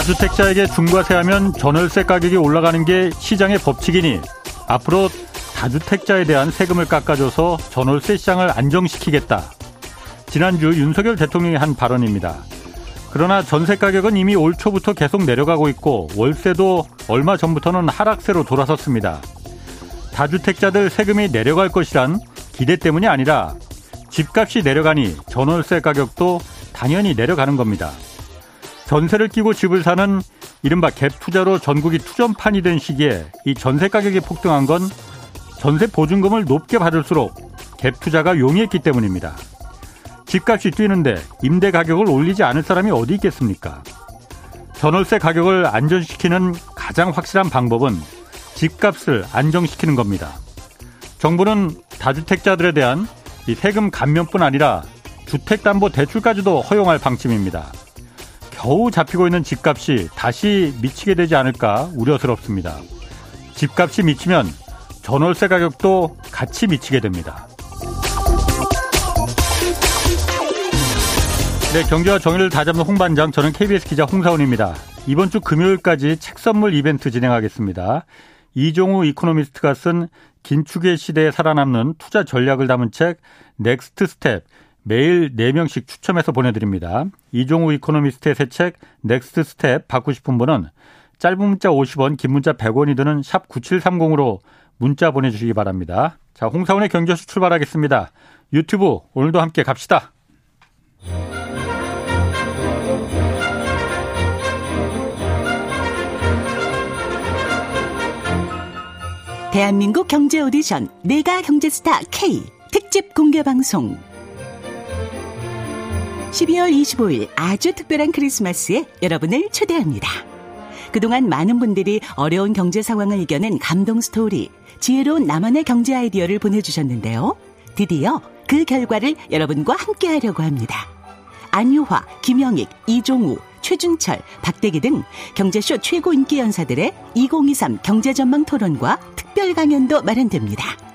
다주택자에게 중과세하면 전월세 가격이 올라가는 게 시장의 법칙이니 앞으로 다주택자에 대한 세금을 깎아줘서 전월세 시장을 안정시키겠다. 지난주 윤석열 대통령이 한 발언입니다. 그러나 전세 가격은 이미 올 초부터 계속 내려가고 있고 월세도 얼마 전부터는 하락세로 돌아섰습니다. 다주택자들 세금이 내려갈 것이란 기대 때문이 아니라 집값이 내려가니 전월세 가격도 당연히 내려가는 겁니다. 전세를 끼고 집을 사는 이른바 갭 투자로 전국이 투전판이 된 시기에 이 전세 가격이 폭등한 건 전세 보증금을 높게 받을수록 갭 투자가 용이했기 때문입니다. 집값이 뛰는데 임대 가격을 올리지 않을 사람이 어디 있겠습니까? 전월세 가격을 안전시키는 가장 확실한 방법은 집값을 안정시키는 겁니다. 정부는 다주택자들에 대한 이 세금 감면뿐 아니라 주택담보대출까지도 허용할 방침입니다. 겨우 잡히고 있는 집값이 다시 미치게 되지 않을까 우려스럽습니다. 집값이 미치면 전월세 가격도 같이 미치게 됩니다. 네, 경제와 정의를 다잡는 홍반장, 저는 KBS 기자 홍사원입니다. 이번 주 금요일까지 책 선물 이벤트 진행하겠습니다. 이종우 이코노미스트가 쓴 긴축의 시대에 살아남는 투자 전략을 담은 책 Next Step 매일 4명씩 추첨해서 보내드립니다. 이종우 이코노미스트의 새 책 Next Step 받고 싶은 분은 짧은 문자 50원, 긴 문자 100원이 드는 샵 9730으로 문자 보내주시기 바랍니다. 자, 홍사훈의 경제쇼 출발하겠습니다. 유튜브 오늘도 함께 갑시다. 대한민국 경제 오디션 내가 경제스타 K 특집 공개 방송 12월 25일 아주 특별한 크리스마스에 여러분을 초대합니다. 그동안 많은 분들이 어려운 경제 상황을 이겨낸 감동 스토리, 지혜로운 나만의 경제 아이디어를 보내주셨는데요. 드디어 그 결과를 여러분과 함께 하려고 합니다. 안유화, 김영익, 이종우, 최준철, 박대기 등 경제쇼 최고 인기 연사들의 2023 경제전망 토론과 특별 강연도 마련됩니다.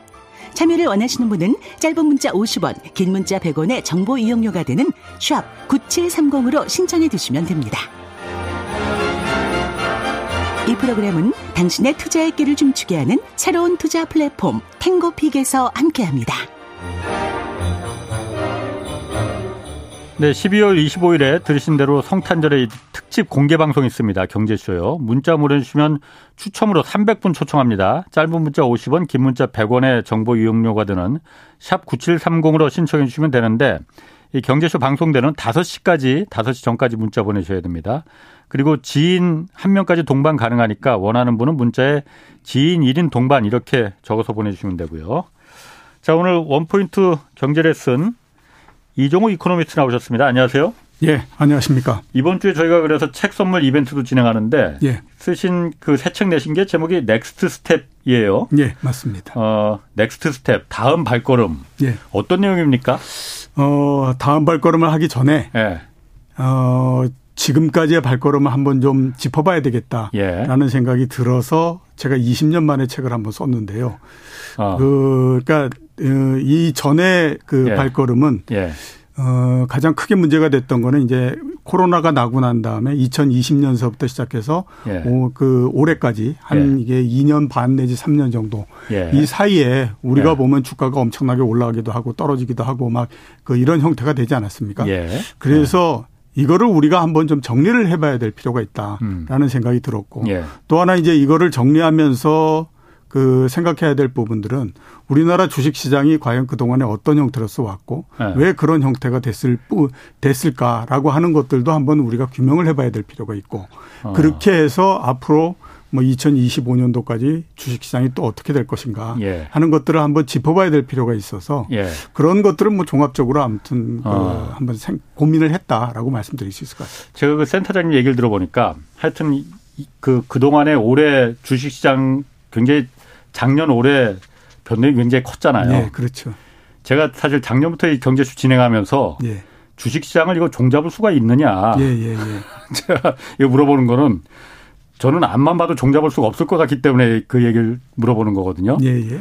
참여를 원하시는 분은 짧은 문자 50원, 긴 문자 100원의 정보 이용료가 되는 샵 9730으로 신청해 주시면 됩니다. 이 프로그램은 당신의 투자의 길을 춤추게 하는 새로운 투자 플랫폼 탱고픽에서 함께합니다. 네, 12월 25일에 들으신 대로 성탄절에 특집 공개 방송이 있습니다. 경제쇼요. 문자 보내주시면 추첨으로 300분 초청합니다. 짧은 문자 50원, 긴 문자 100원의 정보 이용료가 드는 샵 9730으로 신청해 주시면 되는데 이 경제쇼 방송되는 5시까지, 5시 전까지 문자 보내셔야 됩니다. 그리고 지인 한 명까지 동반 가능하니까 원하는 분은 문자에 지인 1인 동반 이렇게 적어서 보내주시면 되고요. 자, 오늘 원포인트 경제 레슨 이종우 이코노미스트 나오셨습니다. 안녕하세요. 예, 안녕하십니까. 이번 주에 저희가 그래서 책 선물 이벤트도 진행하는데 예. 쓰신 그 새 책 내신 게 제목이 Next Step이에요. 예, 맞습니다. 어, Next Step 다음 발걸음. 예. 어떤 내용입니까? 어, 다음 발걸음을 하기 전에 예. 어, 지금까지의 발걸음을 한번 좀 짚어봐야 되겠다라는 예. 생각이 들어서 제가 20년 만에 책을 한번 썼는데요. 어. 그, 그러니까 어, 이 전에 그 예. 발걸음은 예. 어, 가장 크게 문제가 됐던 거는 이제 코로나가 나고 난 다음에 2020년서부터 시작해서 예. 오, 그 올해까지 한 예. 이게 2년 반 내지 3년 정도 예. 이 사이에 우리가 예. 보면 주가가 엄청나게 올라가기도 하고 떨어지기도 하고 막 그 이런 형태가 되지 않았습니까? 예. 그래서 이거를 우리가 한번 좀 정리를 해봐야 될 필요가 있다라는 음. 생각이 들었고 예. 또 하나 이제 이거를 정리하면서 그 생각해야 될 부분들은 우리나라 주식 시장이 과연 그동안에 어떤 형태로서 왔고 네. 왜 그런 형태가 됐을 됐을까라고 하는 것들도 한번 우리가 규명을 해 봐야 될 필요가 있고 어. 그렇게 해서 앞으로 뭐 2025년도까지 주식 시장이 또 어떻게 될 것인가 예. 하는 것들을 한번 짚어봐야 될 필요가 있어서 예. 그런 것들은 뭐 종합적으로 아무튼 그 어. 그 한번 생, 고민을 했다라고 말씀드릴 수 있을 것 같습니다. 제가 그 센터장님 얘기를 들어보니까 하여튼 그 그동안에 올해 주식 시장 굉장히 작년 올해 변동이 굉장히 컸잖아요. 네, 그렇죠. 제가 사실 작년부터 이 경제수 진행하면서 예. 주식시장을 이거 종잡을 수가 있느냐. 예, 예, 예. 제가 이거 물어보는 거는 저는 앞만 봐도 종잡을 수가 없을 것 같기 때문에 그 얘기를 물어보는 거거든요. 예, 예.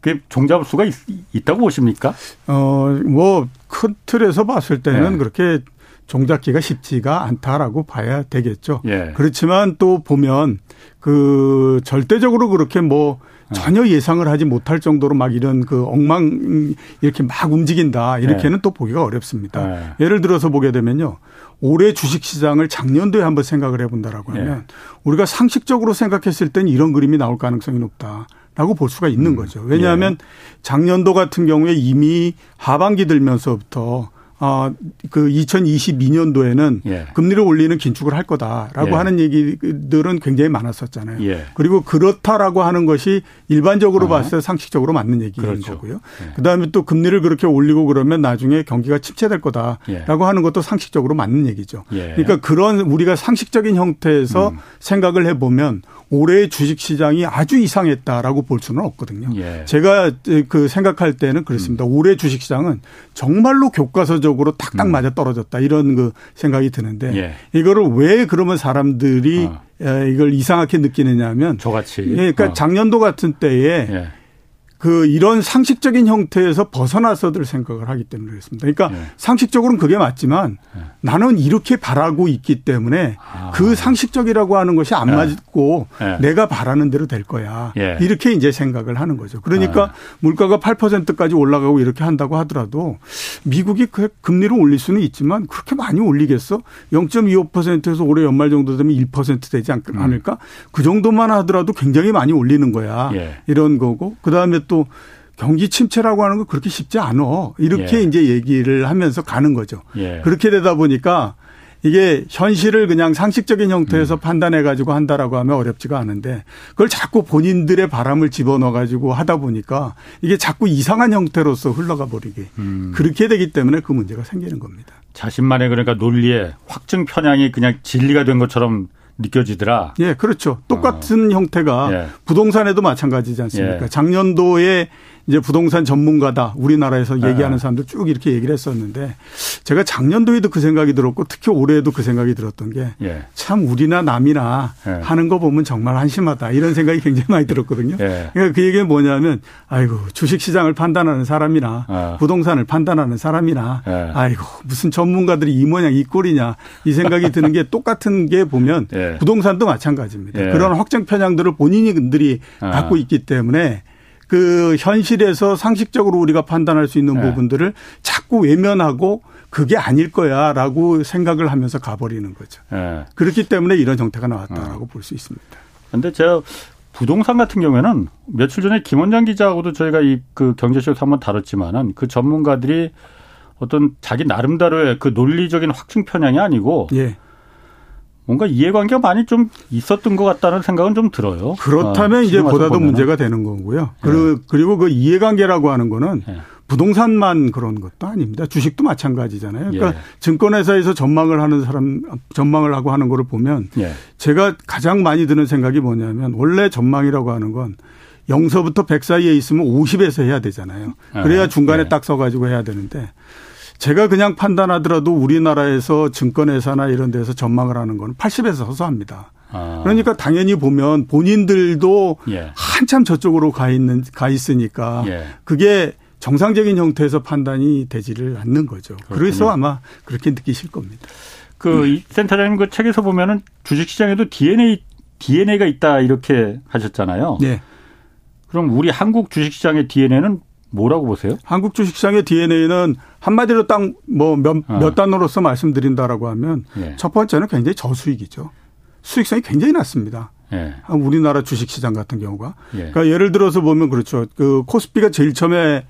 그 종잡을 수가 있, 다고 보십니까? 어, 뭐, 큰 틀에서 봤을 때는 예. 그렇게 종잡기가 쉽지가 않다라고 봐야 되겠죠. 예. 그렇지만 또 보면 그 절대적으로 그렇게 뭐 전혀 예상을 하지 못할 정도로 막 이런 그 엉망 이렇게 막 움직인다 이렇게는 네. 또 보기가 어렵습니다. 네. 예를 들어서 보게 되면요. 올해 주식 시장을 작년도에 한번 생각을 해본다라고 하면 네. 우리가 상식적으로 생각했을 땐 이런 그림이 나올 가능성이 높다. 라고 볼 수가 있는 음. 거죠. 왜냐하면 예. 작년도 같은 경우에 이미 하반기 들면서부터 어, 그 2022년도에는 예. 금리를 올리는 긴축을 할 거다라고 예. 하는 얘기들은 굉장히 많았었잖아요. 예. 그리고 그렇다라고 하는 것이 일반적으로 아. 봤을 때 상식적으로 맞는 얘기인 그렇죠. 거고요. 예. 그다음에 또 금리를 그렇게 올리고 그러면 나중에 경기가 침체될 거다라고 예. 하는 것도 상식적으로 맞는 얘기죠. 예. 그러니까 그런 우리가 상식적인 형태에서 음. 생각을 해보면 올해 주식 시장이 아주 이상했다라고 볼 수는 없거든요. 제가 그 생각할 때는 그렇습니다. 음. 올해 주식 시장은 정말로 교과서적 적으로 탁탁 음. 맞아 떨어졌다 이런 그 생각이 드는데 예. 이거를 왜 그러면 사람들이 어. 이걸 이상하게 느끼느냐면 저같이 예, 그러니까 어. 작년도 같은 때에 예. 그 이런 상식적인 형태에서 벗어나서들 생각을 하기 때문에 그렇습니다. 그러니까 네. 상식적으로는 그게 맞지만 네. 나는 이렇게 바라고 있기 때문에 아. 그 상식적이라고 하는 것이 안 네. 맞고 네. 내가 바라는 대로 될 거야. 예. 이렇게 이제 생각을 하는 거죠. 그러니까 네. 물가가 8%까지 올라가고 이렇게 한다고 하더라도 미국이 그 금리를 올릴 수는 있지만 그렇게 많이 올리겠어? 0.25%에서 올해 연말 정도 되면 1% 되지 음. 않을까? 음. 그 정도만 하더라도 굉장히 많이 올리는 거야. 예. 이런 거고 그다음에 또 경기 침체라고 하는 거 그렇게 쉽지 않어. 이렇게 예. 이제 얘기를 하면서 가는 거죠. 예. 그렇게 되다 보니까 이게 현실을 그냥 상식적인 형태에서 음. 판단해 가지고 한다라고 하면 어렵지가 않은데 그걸 자꾸 본인들의 바람을 집어넣어 가지고 하다 보니까 이게 자꾸 이상한 형태로서 흘러가 버리게 음. 그렇게 되기 때문에 그 문제가 생기는 겁니다. 자신만의 그러니까 논리에 확증 편향이 그냥 진리가 된 것처럼 느껴지더라. 예, 그렇죠. 똑같은 어. 형태가 예. 부동산에도 마찬가지지 않습니까? 예. 작년도에 이제 부동산 전문가다 우리나라에서 네. 얘기하는 사람들 쭉 이렇게 얘기를 했었는데 제가 작년도에도 그 생각이 들었고 특히 올해에도 그 생각이 들었던 게참 예. 우리나 남이나 예. 하는 거 보면 정말 한심하다 이런 생각이 굉장히 많이 들었거든요. 예. 그러니까 그 얘기는 뭐냐면 아이고 주식 시장을 판단하는 사람이나 어. 부동산을 판단하는 사람이나 예. 아이고 무슨 전문가들이 이 모양 이 꼴이냐 이 생각이 드는 게 똑같은 게 보면 예. 부동산도 마찬가지입니다. 예. 그런 확정 편향들을 본인들이 어. 갖고 있기 때문에 그 현실에서 상식적으로 우리가 판단할 수 있는 네. 부분들을 자꾸 외면하고 그게 아닐 거야라고 생각을 하면서 가버리는 거죠. 네. 그렇기 때문에 이런 정태가 나왔다라고 어. 볼수 있습니다. 근데 제가 부동산 같은 경우에는 며칠 전에 김원장 기자하고도 저희가 이 그 경제쇼에서 한번 다뤘지만은 그 전문가들이 어떤 자기 나름대로의 그 논리적인 확증 편향이 아니고 예. 뭔가 이해관계가 많이 좀 있었던 것 같다는 생각은 좀 들어요. 그렇다면 아, 이제 보다 더 문제가 되는 거고요. 그리고, 네. 그리고 그 이해관계라고 하는 거는 네. 부동산만 그런 것도 아닙니다. 주식도 마찬가지잖아요. 그러니까 예. 증권회사에서 전망을 하는 사람, 전망을 하고 하는 거를 보면 예. 제가 가장 많이 드는 생각이 뭐냐면 원래 전망이라고 하는 건 영서부터 100 사이에 있으면 50에서 해야 되잖아요. 그래야 아, 중간에 예. 딱 써가지고 해야 되는데 제가 그냥 판단하더라도 우리나라에서 증권회사나 이런 데서 전망을 하는 건 80에서 서서합니다. 아. 그러니까 당연히 보면 본인들도 예. 한참 저쪽으로 가 있는 가 있으니까 예. 그게 정상적인 형태에서 판단이 되지를 않는 거죠. 그렇군요. 그래서 아마 그렇게 느끼실 겁니다. 그 음. 센터장님 그 책에서 보면은 주식시장에도 DNA DNA가 있다 이렇게 하셨잖아요. 네. 그럼 우리 한국 주식시장의 DNA는 뭐라고 보세요? 한국 주식시장의 DNA는 한마디로 딱 뭐몇 어. 몇 단어로서 말씀드린다라고 하면 예. 첫 번째는 굉장히 저수익이죠. 수익성이 굉장히 낮습니다. 예. 우리나라 주식시장 같은 경우가. 예. 그러니까 예를 들어서 보면 그렇죠. 그 코스피가 제일 처음에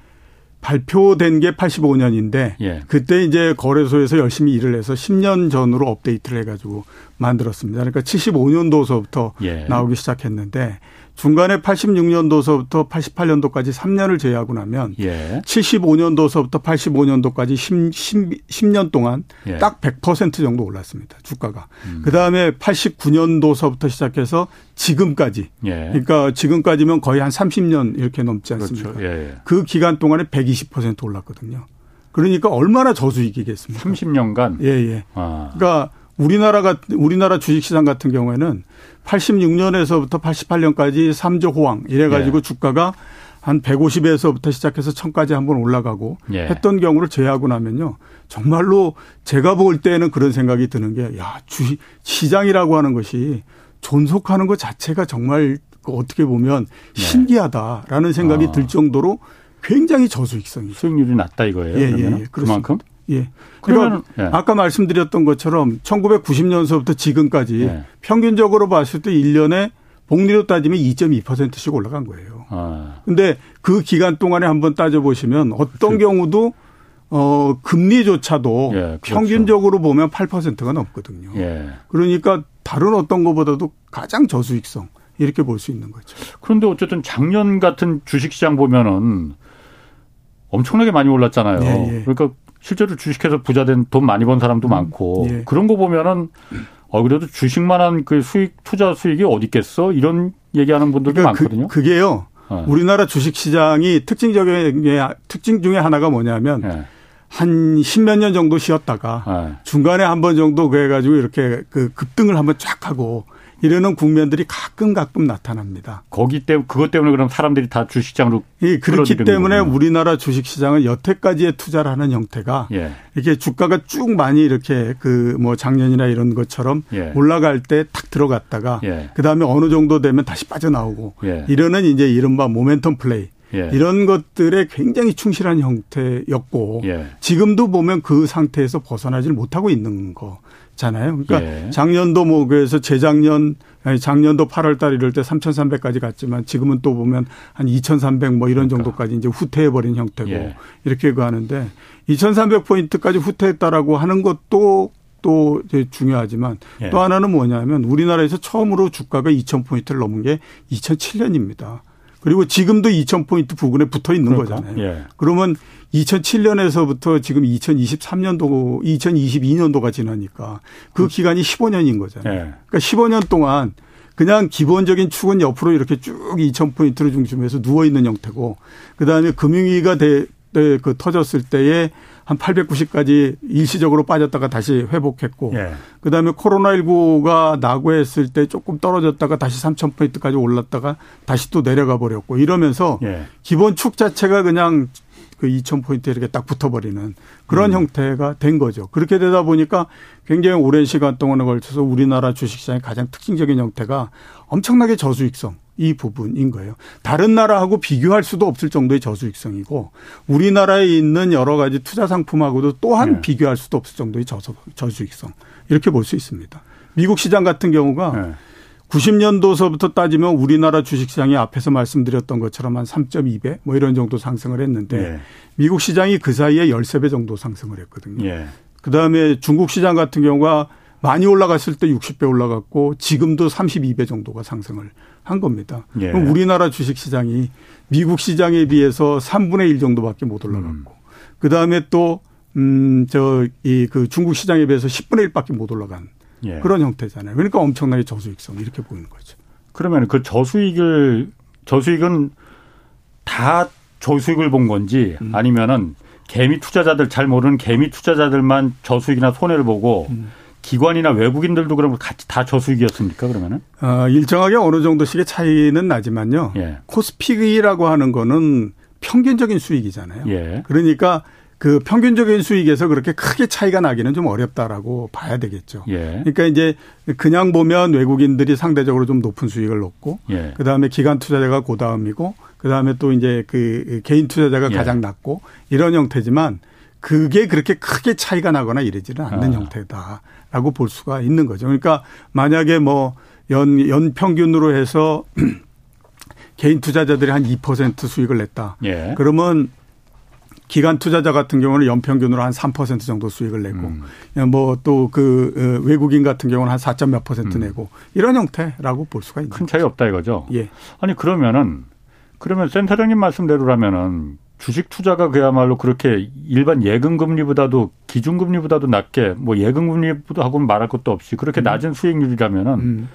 발표된 게 85년인데 예. 그때 이제 거래소에서 열심히 일을 해서 10년 전으로 업데이트를 해가지고 만들었습니다. 그러니까 75년도서부터 예. 나오기 시작했는데 중간에 86년도서부터 88년도까지 3년을 제외하고 나면 예. 75년도서부터 85년도까지 10, 10, 년 동안 예. 딱100% 정도 올랐습니다. 주가가. 음. 그다음에 89년도서부터 시작해서 지금까지. 예. 그러니까 지금까지면 거의 한 30년 이렇게 넘지 그렇죠. 않습니까? 그렇죠. 예. 그 기간 동안에 120% 올랐거든요. 그러니까 얼마나 저수익이겠습니까? 30년간. 예, 예. 아. 그러니까 우리나라가 우리나라 주식시장 같은 경우에는 86년에서부터 88년까지 3조 호황 이래 가지고 예. 주가가 한 150에서부터 시작해서 1000까지 한번 올라가고 예. 했던 경우를 제외하고 나면요. 정말로 제가 볼 때는 그런 생각이 드는 게 야, 주식 시장이라고 하는 것이 존속하는 것 자체가 정말 그 어떻게 보면 네. 신기하다라는 생각이 아. 들 정도로 굉장히 저수익성이 수익률이 낮다 이거예요. 예, 예, 예. 그만큼 예. 그러면 예. 아까 말씀드렸던 것처럼 1990년서부터 지금까지 예. 평균적으로 봤을 때 1년에 복리로 따지면 2.2%씩 올라간 거예요. 아. 근데 그 기간 동안에 한번 따져 보시면 어떤 그렇죠. 경우도 어 금리조차도 예, 그렇죠. 평균적으로 보면 8%가 넘거든요. 예. 그러니까 다른 어떤 것보다도 가장 저수익성 이렇게 볼 수 있는 거죠. 그런데 어쨌든 작년 같은 주식시장 보면은 엄청나게 많이 올랐잖아요. 예, 예. 그러니까 실제로 주식해서 부자 된 돈 많이 번 사람도 음, 많고 예. 그런 거 보면은 어 그래도 주식만한 그 수익 투자 수익이 어디 있겠어 이런 얘기하는 분들도 그러니까 그, 많거든요. 그, 게요 어. 우리나라 주식 시장이 특징적인 게 특징 중에 하나가 뭐냐면 예. 한 십몇 년 정도 쉬었다가 예. 중간에 한 번 정도 그래가지고 이렇게 그 급등을 한번 쫙 하고 이러는 국면들이 가끔 가끔 나타납니다. 거기 때문에 그것 때문에 그럼 사람들이 다 주식시장으로 예, 그렇기 때문에 거군요. 우리나라 주식시장은 여태까지의 투자를 하는 형태가 예. 이렇게 주가가 쭉 많이 이렇게 그 뭐 작년이나 이런 것처럼 예. 올라갈 때 탁 들어갔다가 예. 그 다음에 어느 정도 되면 다시 빠져나오고 예. 이러는 이제 이른바 모멘텀 플레이 예. 이런 것들에 굉장히 충실한 형태였고 예. 지금도 보면 그 상태에서 벗어나질 못하고 있는 거. 잖아요. 그러니까 예. 작년도 뭐 그래서 재작년 작년도 8월 달 이럴 때 3,300까지 갔지만 지금은 또 보면 한 2,300 뭐 이런 그러니까. 정도까지 이제 후퇴해 버린 형태고 예. 이렇게 그 하는데 2,300 포인트까지 후퇴했다라고 하는 것도 또 중요하지만 예. 또 하나는 뭐냐면 우리나라에서 처음으로 주가가 2,000 포인트를 넘은 게 2007년입니다. 그리고 지금도 2,000포인트 부근에 붙어 있는 그러니까. 거잖아요. 예. 그러면 2007년에서부터 지금 2023년도, 2022년도가 지나니까 그 그렇죠. 기간이 15년인 거잖아요. 예. 그러니까 15년 동안 그냥 기본적인 축은 옆으로 이렇게 쭉 2,000포인트를 중심해서 누워있는 형태고 그 다음에 금융위기가 돼, 네, 그 터졌을 때에 한 890까지 일시적으로 빠졌다가 다시 회복했고 예. 그다음에 코로나19가 나고했을 때 조금 떨어졌다가 다시 3,000포인트까지 올랐다가 다시 또 내려가 버렸고 이러면서 예. 기본 축 자체가 그냥 그 2,000포인트 이렇게 딱 붙어버리는 그런 음. 형태가 된 거죠. 그렇게 되다 보니까 굉장히 오랜 시간 동안에 걸쳐서 우리나라 주식시장의 가장 특징적인 형태가 엄청나게 저수익성 이 부분인 거예요. 다른 나라하고 비교할 수도 없을 정도의 저수익성이고 우리나라에 있는 여러 가지 투자 상품하고도 또한 네. 비교할 수도 없을 정도의 저수, 저수익성 이렇게 볼 수 있습니다. 미국 시장 같은 경우가 네. 90년도서부터 따지면 우리나라 주식시장이 앞에서 말씀드렸던 것처럼 한 3.2배 뭐 이런 정도 상승을 했는데 네. 미국 시장이 그 사이에 13배 정도 상승을 했거든요. 네. 그다음에 중국 시장 같은 경우가 많이 올라갔을 때 60배 올라갔고 지금도 32배 정도가 상승을 한 겁니다. 예. 그럼 우리나라 주식 시장이 미국 시장에 비해서 3분의 1 정도밖에 못 올라갔고 음. 그 다음에 또 음, 저, 이, 그 중국 시장에 비해서 10분의 1밖에 못 올라간 예. 그런 형태잖아요. 그러니까 엄청나게 저수익성 이렇게 보이는 거죠. 그러면 그 저수익을, 저수익은 다 저수익을 본 건지 음. 아니면은 개미 투자자들 잘 모르는 개미 투자자들만 저수익이나 손해를 보고 음. 기관이나 외국인들도 그러면 같이 다 저수익이었습니까 그러면은? 어, 일정하게 어느 정도씩의 차이는 나지만요. 예. 코스피라고 하는 거는 평균적인 수익이잖아요. 예. 그러니까 그 평균적인 수익에서 그렇게 크게 차이가 나기는 좀 어렵다라고 봐야 되겠죠. 예. 그러니까 이제 그냥 보면 외국인들이 상대적으로 좀 높은 수익을 얻고 예. 그다음에 기관 투자자가 고다음이고 그다음에 또 이제 그 개인 투자자가 예. 가장 낮고 이런 형태지만 그게 그렇게 크게 차이가 나거나 이러지는 않는 아. 형태다 라고 볼 수가 있는 거죠. 그러니까 만약에 뭐 연, 연 평균으로 해서 개인 투자자들이 한 2% 수익을 냈다. 예. 그러면 기관 투자자 같은 경우는 연평균으로 한 3% 정도 수익을 내고 음. 뭐또 그 어, 외국인 같은 경우는 한 4. 몇 퍼센트 음. 내고 이런 형태라고 볼 수가 있는 큰 차이 없다 이거죠. 예. 아니 그러면은 그러면 센터장님 말씀대로라면은 주식 투자가 그야말로 그렇게 일반 예금 금리보다도 기준 금리보다도 낮게 뭐 예금 금리보다 하고는 말할 것도 없이 그렇게 음. 낮은 수익률이라면은 음.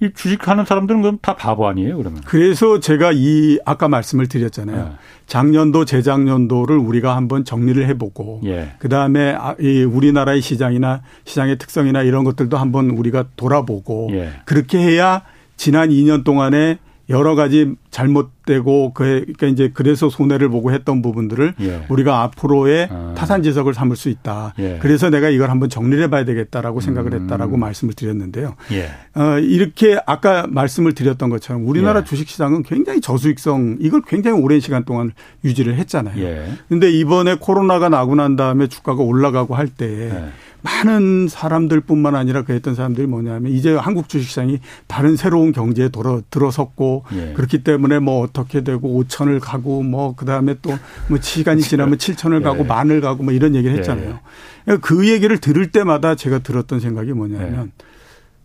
이 주식하는 사람들은 그럼 다 바보 아니에요, 그러면? 그래서 제가 이 아까 말씀을 드렸잖아요. 네. 작년도, 재작년도를 우리가 한번 정리를 해보고, 예. 그 다음에 아, 이 우리나라의 시장이나 시장의 특성이나 이런 것들도 한번 우리가 돌아보고, 예. 그렇게 해야 지난 2년 동안에 여러 가지 잘못되고 그러니까 이제 그래서 손해를 보고 했던 부분들을 예. 우리가 앞으로의 아. 타산지석을 삼을 수 있다. 예. 그래서 내가 이걸 한번 정리를 해봐야 되겠다라고 생각을 음. 했다라고 말씀을 드렸는데요. 예. 어, 이렇게 아까 말씀을 드렸던 것처럼 우리나라 예. 주식시장은 굉장히 저수익성 이걸 굉장히 오랜 시간 동안 유지를 했잖아요. 그런데 예. 이번에 코로나가 나고 난 다음에 주가가 올라가고 할때 예. 많은 사람들뿐만 아니라 그랬던 사람들이 뭐냐면 이제 한국 주식시장이 다른 새로운 경제에 돌아 들어섰고 예. 그렇기 때문에 뭐 어떻게 되고 5천을 가고 뭐 그다음에 또 뭐 시간이 지나면 7천을 가고 예. 만을 가고 뭐 이런 얘기를 했잖아요. 예. 그 얘기를 들을 때마다 제가 들었던 생각이 뭐냐면 예.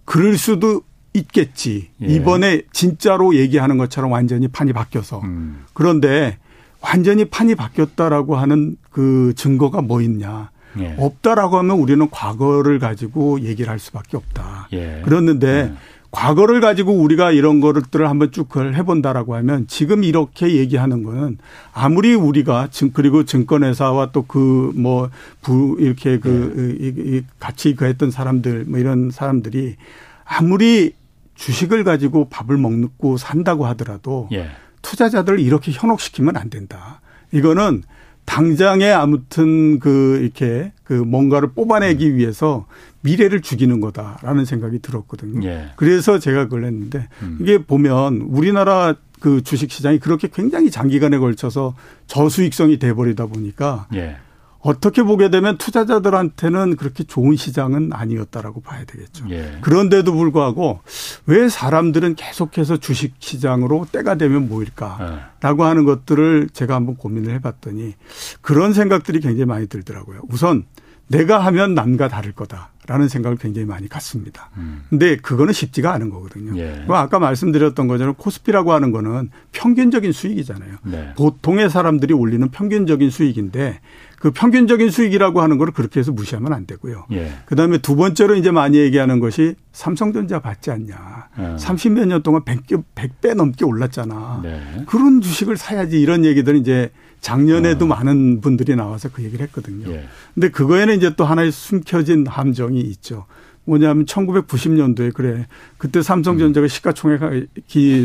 그럴 수도 있겠지. 예. 이번에 진짜로 얘기하는 것처럼 완전히 판이 바뀌어서. 음. 그런데 완전히 판이 바뀌었다라고 하는 그 증거가 뭐 있냐. 예. 없다라고 하면 우리는 과거를 가지고 얘기를 할 수밖에 없다. 예. 그렇는데 예. 과거를 가지고 우리가 이런 것들을 한번 쭉 해본다라고 하면 지금 이렇게 얘기하는 거는 아무리 우리가 증 그리고 증권회사와 또 그 뭐 부 이렇게 그 이, 이 같이 그 했던 사람들 뭐 이런 사람들이 아무리 주식을 가지고 밥을 먹고 산다고 하더라도 예. 투자자들을 이렇게 현혹시키면 안 된다. 이거는 당장에 아무튼 그 이렇게 그 뭔가를 뽑아내기 음. 위해서 미래를 죽이는 거다라는 생각이 들었거든요. 예. 그래서 제가 그걸 했는데 음. 이게 보면 우리나라 그 주식 시장이 그렇게 굉장히 장기간에 걸쳐서 저수익성이 돼 버리다 보니까 예. 어떻게 보게 되면 투자자들한테는 그렇게 좋은 시장은 아니었다라고 봐야 되겠죠. 예. 그런데도 불구하고 왜 사람들은 계속해서 주식 시장으로 때가 되면 모일까라고 예. 하는 것들을 제가 한번 고민을 해봤더니 그런 생각들이 굉장히 많이 들더라고요. 우선 내가 하면 남과 다를 거다라는 생각을 굉장히 많이 갖습니다. 음. 근데 그거는 쉽지가 않은 거거든요. 예. 아까 말씀드렸던 것처럼 코스피라고 하는 거는 평균적인 수익이잖아요. 네. 보통의 사람들이 올리는 평균적인 수익인데 그 평균적인 수익이라고 하는 걸 그렇게 해서 무시하면 안 되고요. 예. 그다음에 두 번째로 이제 많이 얘기하는 것이 삼성전자 받지 않냐. 예. 30몇 년 동안 100배, 100배 넘게 올랐잖아. 네. 그런 주식을 사야지 이런 얘기들은 이제 작년에도 어. 많은 분들이 나와서 그 얘기를 했거든요. 예. 근데 그거에는 이제 또 하나의 숨겨진 함정이 있죠. 뭐냐면 1990년도에 그래 그때 삼성전자가 음. 시가총액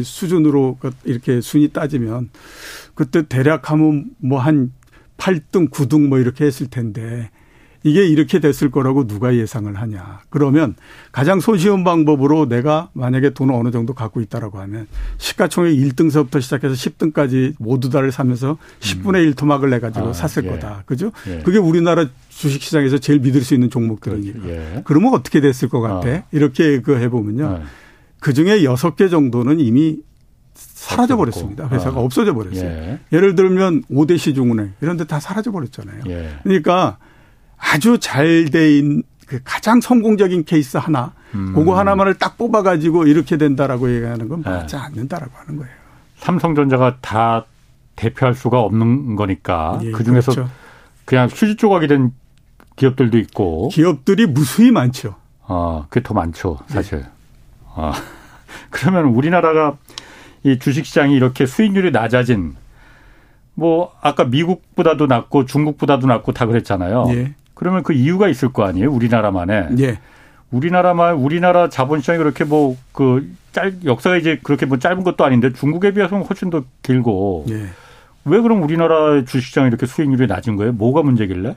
수준으로 이렇게 순위 따지면 그때 대략 하면 뭐 한 8등, 9등 뭐 이렇게 했을 텐데 이게 이렇게 됐을 거라고 누가 예상을 하냐. 그러면 가장 손쉬운 방법으로 내가 만약에 돈을 어느 정도 갖고 있다라고 하면 시가총액 1등서부터 시작해서 10등까지 모두 다를 사면서 10분의 1 토막을 내 가지고 아, 샀을 예. 거다. 그죠? 예. 그게 우리나라 주식 시장에서 제일 믿을 수 있는 종목들이니까. 예. 그러면 어떻게 됐을 것 같아? 아. 이렇게 그 해보면요. 네. 그 중에 6개 정도는 이미 사라져 버렸습니다. 회사가 아. 없어져 버렸어요. 예. 를 들면 5대 시중은행 이런 데 다 사라져 버렸잖아요. 예. 그러니까 아주 잘돼그 가장 성공적인 케이스 하나, 음. 그거 하나만을 딱 뽑아가지고 이렇게 된다라고 얘기하는 건 맞지 예. 않는다라고 하는 거예요. 삼성전자가 다 대표할 수가 없는 거니까 예, 그 중에서 그렇죠. 그냥 휴지 조각이 된 기업들도 있고 기업들이 무수히 많죠. 아, 그게 더 많죠, 사실. 네. 아, 그러면 우리나라가 이 주식시장이 이렇게 수익률이 낮아진 뭐 아까 미국보다도 낮고 중국보다도 낮고 다 그랬잖아요. 예. 그러면 그 이유가 있을 거 아니에요? 우리나라만에. 예. 우리나라만 우리나라 자본시장이 그렇게 뭐그짤 역사가 이제 그렇게 뭐 짧은 것도 아닌데 중국에 비해서는 훨씬 더 길고. 예. 왜 그럼 우리나라 주식시장이 이렇게 수익률이 낮은 거예요? 뭐가 문제길래?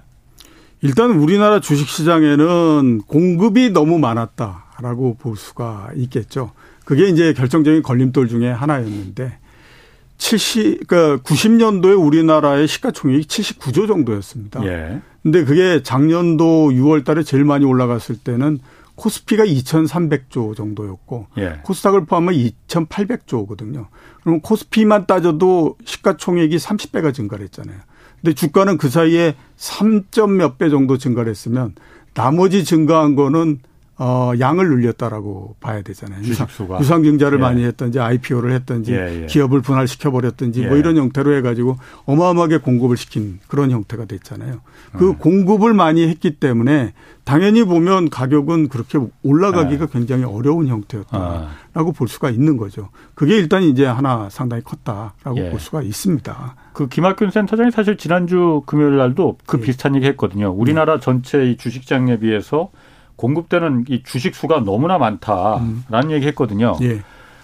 일단 우리나라 주식시장에는 공급이 너무 많았다라고 볼 수가 있겠죠. 그게 이제 결정적인 걸림돌 중에 하나였는데 70, 그러니까 90년도에 우리나라의 시가총액이 79조 정도였습니다. 예. 근데 그게 작년도 6월 달에 제일 많이 올라갔을 때는 코스피가 2,300조 정도였고 예. 코스닥을 포함하면 2,800조거든요. 그럼 코스피만 따져도 시가총액이 30배가 증가를 했잖아요. 근데 주가는 그 사이에 3점 몇 배 정도 증가를 했으면 나머지 증가한 거는 어, 양을 늘렸다라고 봐야 되잖아요. 주식수가. 유상 증자를 예. 많이 했던지 IPO를 했던지 예, 예. 기업을 분할시켜 버렸던지 뭐 예. 이런 형태로 해 가지고 어마어마하게 공급을 시킨 그런 형태가 됐잖아요. 그 음. 공급을 많이 했기 때문에 당연히 보면 가격은 그렇게 올라가기가 예. 굉장히 어려운 형태였다라고 아. 볼 수가 있는 거죠. 그게 일단 이제 하나 상당히 컸다라고 예. 볼 수가 있습니다. 그 김학균 센터장이 사실 지난주 금요일 날도 그 비슷한 얘기 했거든요. 우리나라 전체 이 주식장에 비해서 공급되는 이 주식 수가 너무나 많다라는 음. 얘기 했거든요. 예.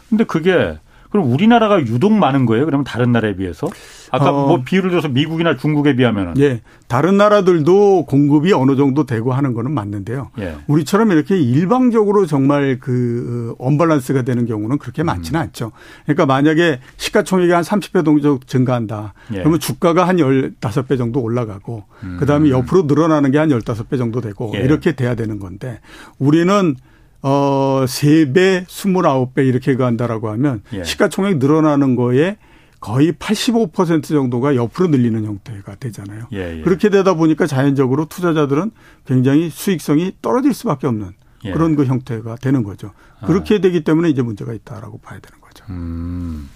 근데 그게 그럼 우리나라가 유독 많은 거예요? 그러면 다른 나라에 비해서? 아까 어. 뭐 비율을 들어서 미국이나 중국에 비하면은. 예. 다른 나라들도 공급이 어느 정도 되고 하는 거는 맞는데요. 예. 우리처럼 이렇게 일방적으로 정말 그 언밸런스가 되는 경우는 그렇게 많지는 음. 않죠. 그러니까 만약에 시가총액이 한 30배 정도 증가한다. 예. 그러면 주가가 한 15배 정도 올라가고 음. 그다음에 옆으로 늘어나는 게 한 15배 정도 되고 예. 이렇게 돼야 되는 건데 우리는 어, 3배, 29배 이렇게 간다라고 하면 예. 시가총액 늘어나는 거에 거의 85% 정도가 옆으로 늘리는 형태가 되잖아요. 예, 예. 그렇게 되다 보니까 자연적으로 투자자들은 굉장히 수익성이 떨어질 수밖에 없는 예. 그런 그 형태가 되는 거죠. 그렇게 아. 되기 때문에 이제 문제가 있다라고 봐야 되는 거죠. 음.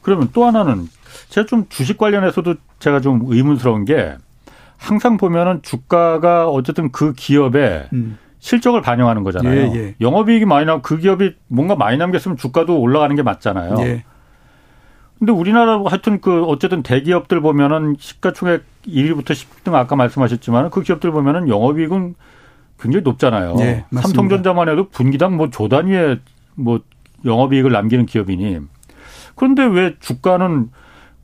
그러면 또 하나는 제가 좀 주식 관련해서도 제가 좀 의문스러운 게 항상 보면은 주가가 어쨌든 그 기업의 음. 실적을 반영하는 거잖아요. 예, 예. 영업이익이 많이 나고 그 기업이 뭔가 많이 남겼으면 주가도 올라가는 게 맞잖아요. 예. 근데 우리나라 하여튼 그 어쨌든 대기업들 보면은 시가총액 1위부터 10등 아까 말씀하셨지만 그 기업들 보면은 영업이익은 굉장히 높잖아요. 네, 삼성전자만 해도 분기당 뭐 조 단위의 뭐 영업이익을 남기는 기업이니 그런데 왜 주가는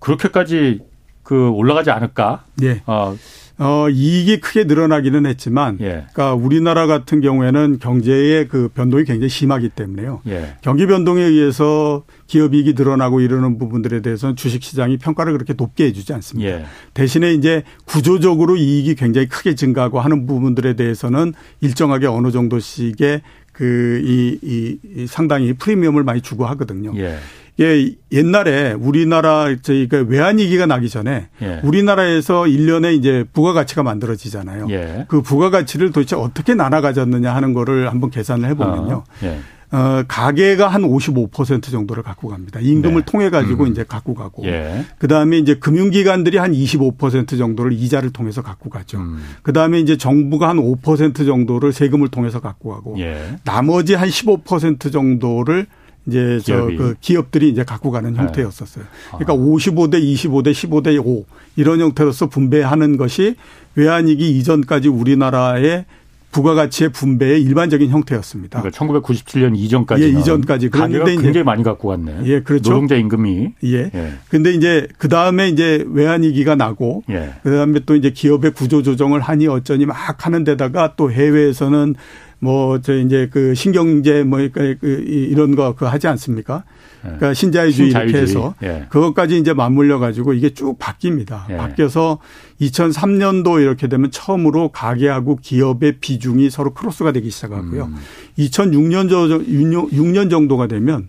그렇게까지 그 올라가지 않을까? 네. 어, 어, 이익이 크게 늘어나기는 했지만, 예. 그러니까 우리나라 같은 경우에는 경제의 그 변동이 굉장히 심하기 때문에요. 예. 경기 변동에 의해서 기업 이익이 늘어나고 이러는 부분들에 대해서는 주식 시장이 평가를 그렇게 높게 해주지 않습니다. 예. 대신에 이제 구조적으로 이익이 굉장히 크게 증가하고 하는 부분들에 대해서는 일정하게 어느 정도씩의 그, 이, 이, 이 상당히 프리미엄을 많이 주고 하거든요. 예. 예, 옛날에 우리나라 저희가 외환 위기가 나기 전에 예. 우리나라에서 1년에 이제 부가가치가 만들어지잖아요. 예. 그 부가가치를 도대체 어떻게 나눠 가졌느냐 하는 거를 한번 계산을 해 보면요. 어, 예. 어, 가계가 한 55% 정도를 갖고 갑니다. 임금을 네. 통해 가지고 음. 이제 갖고 가고. 예. 그다음에 이제 금융기관들이 한 25% 정도를 이자를 통해서 갖고 가죠. 음. 그다음에 이제 정부가 한 5% 정도를 세금을 통해서 갖고 가고. 예. 나머지 한 15% 정도를 이제 저 그 기업들이 이제 갖고 가는 네. 형태였었어요. 그러니까 아. 55대 25대 15대 5 이런 형태로서 분배하는 것이 외환위기 이전까지 우리나라의 부가가치의 분배의 일반적인 형태였습니다. 그러니까 1997년 이전까지. 예, 이전까지. 그런데 굉장히 이제 많이 갖고 왔네. 예, 그렇죠. 노동자 임금이. 예. 예. 근데 이제 그 다음에 이제 외환 위기가 나고. 예. 그 다음에 또 이제 기업의 구조 조정을 하니 어쩌니 막 하는 데다가 또 해외에서는 뭐, 저 이제 그 신경제 뭐, 그, 그 이런 거 그 하지 않습니까? 예. 그러니까 신자유주의, 신자유주의. 이렇게 해서 예. 그것까지 이제 맞물려 가지고 이게 쭉 바뀝니다. 예. 바뀌어서 2003년도 이렇게 되면 처음으로 가계하고 기업의 비중이 서로 크로스가 되기 시작하고요. 음. 2006년 저 6년 정도가 되면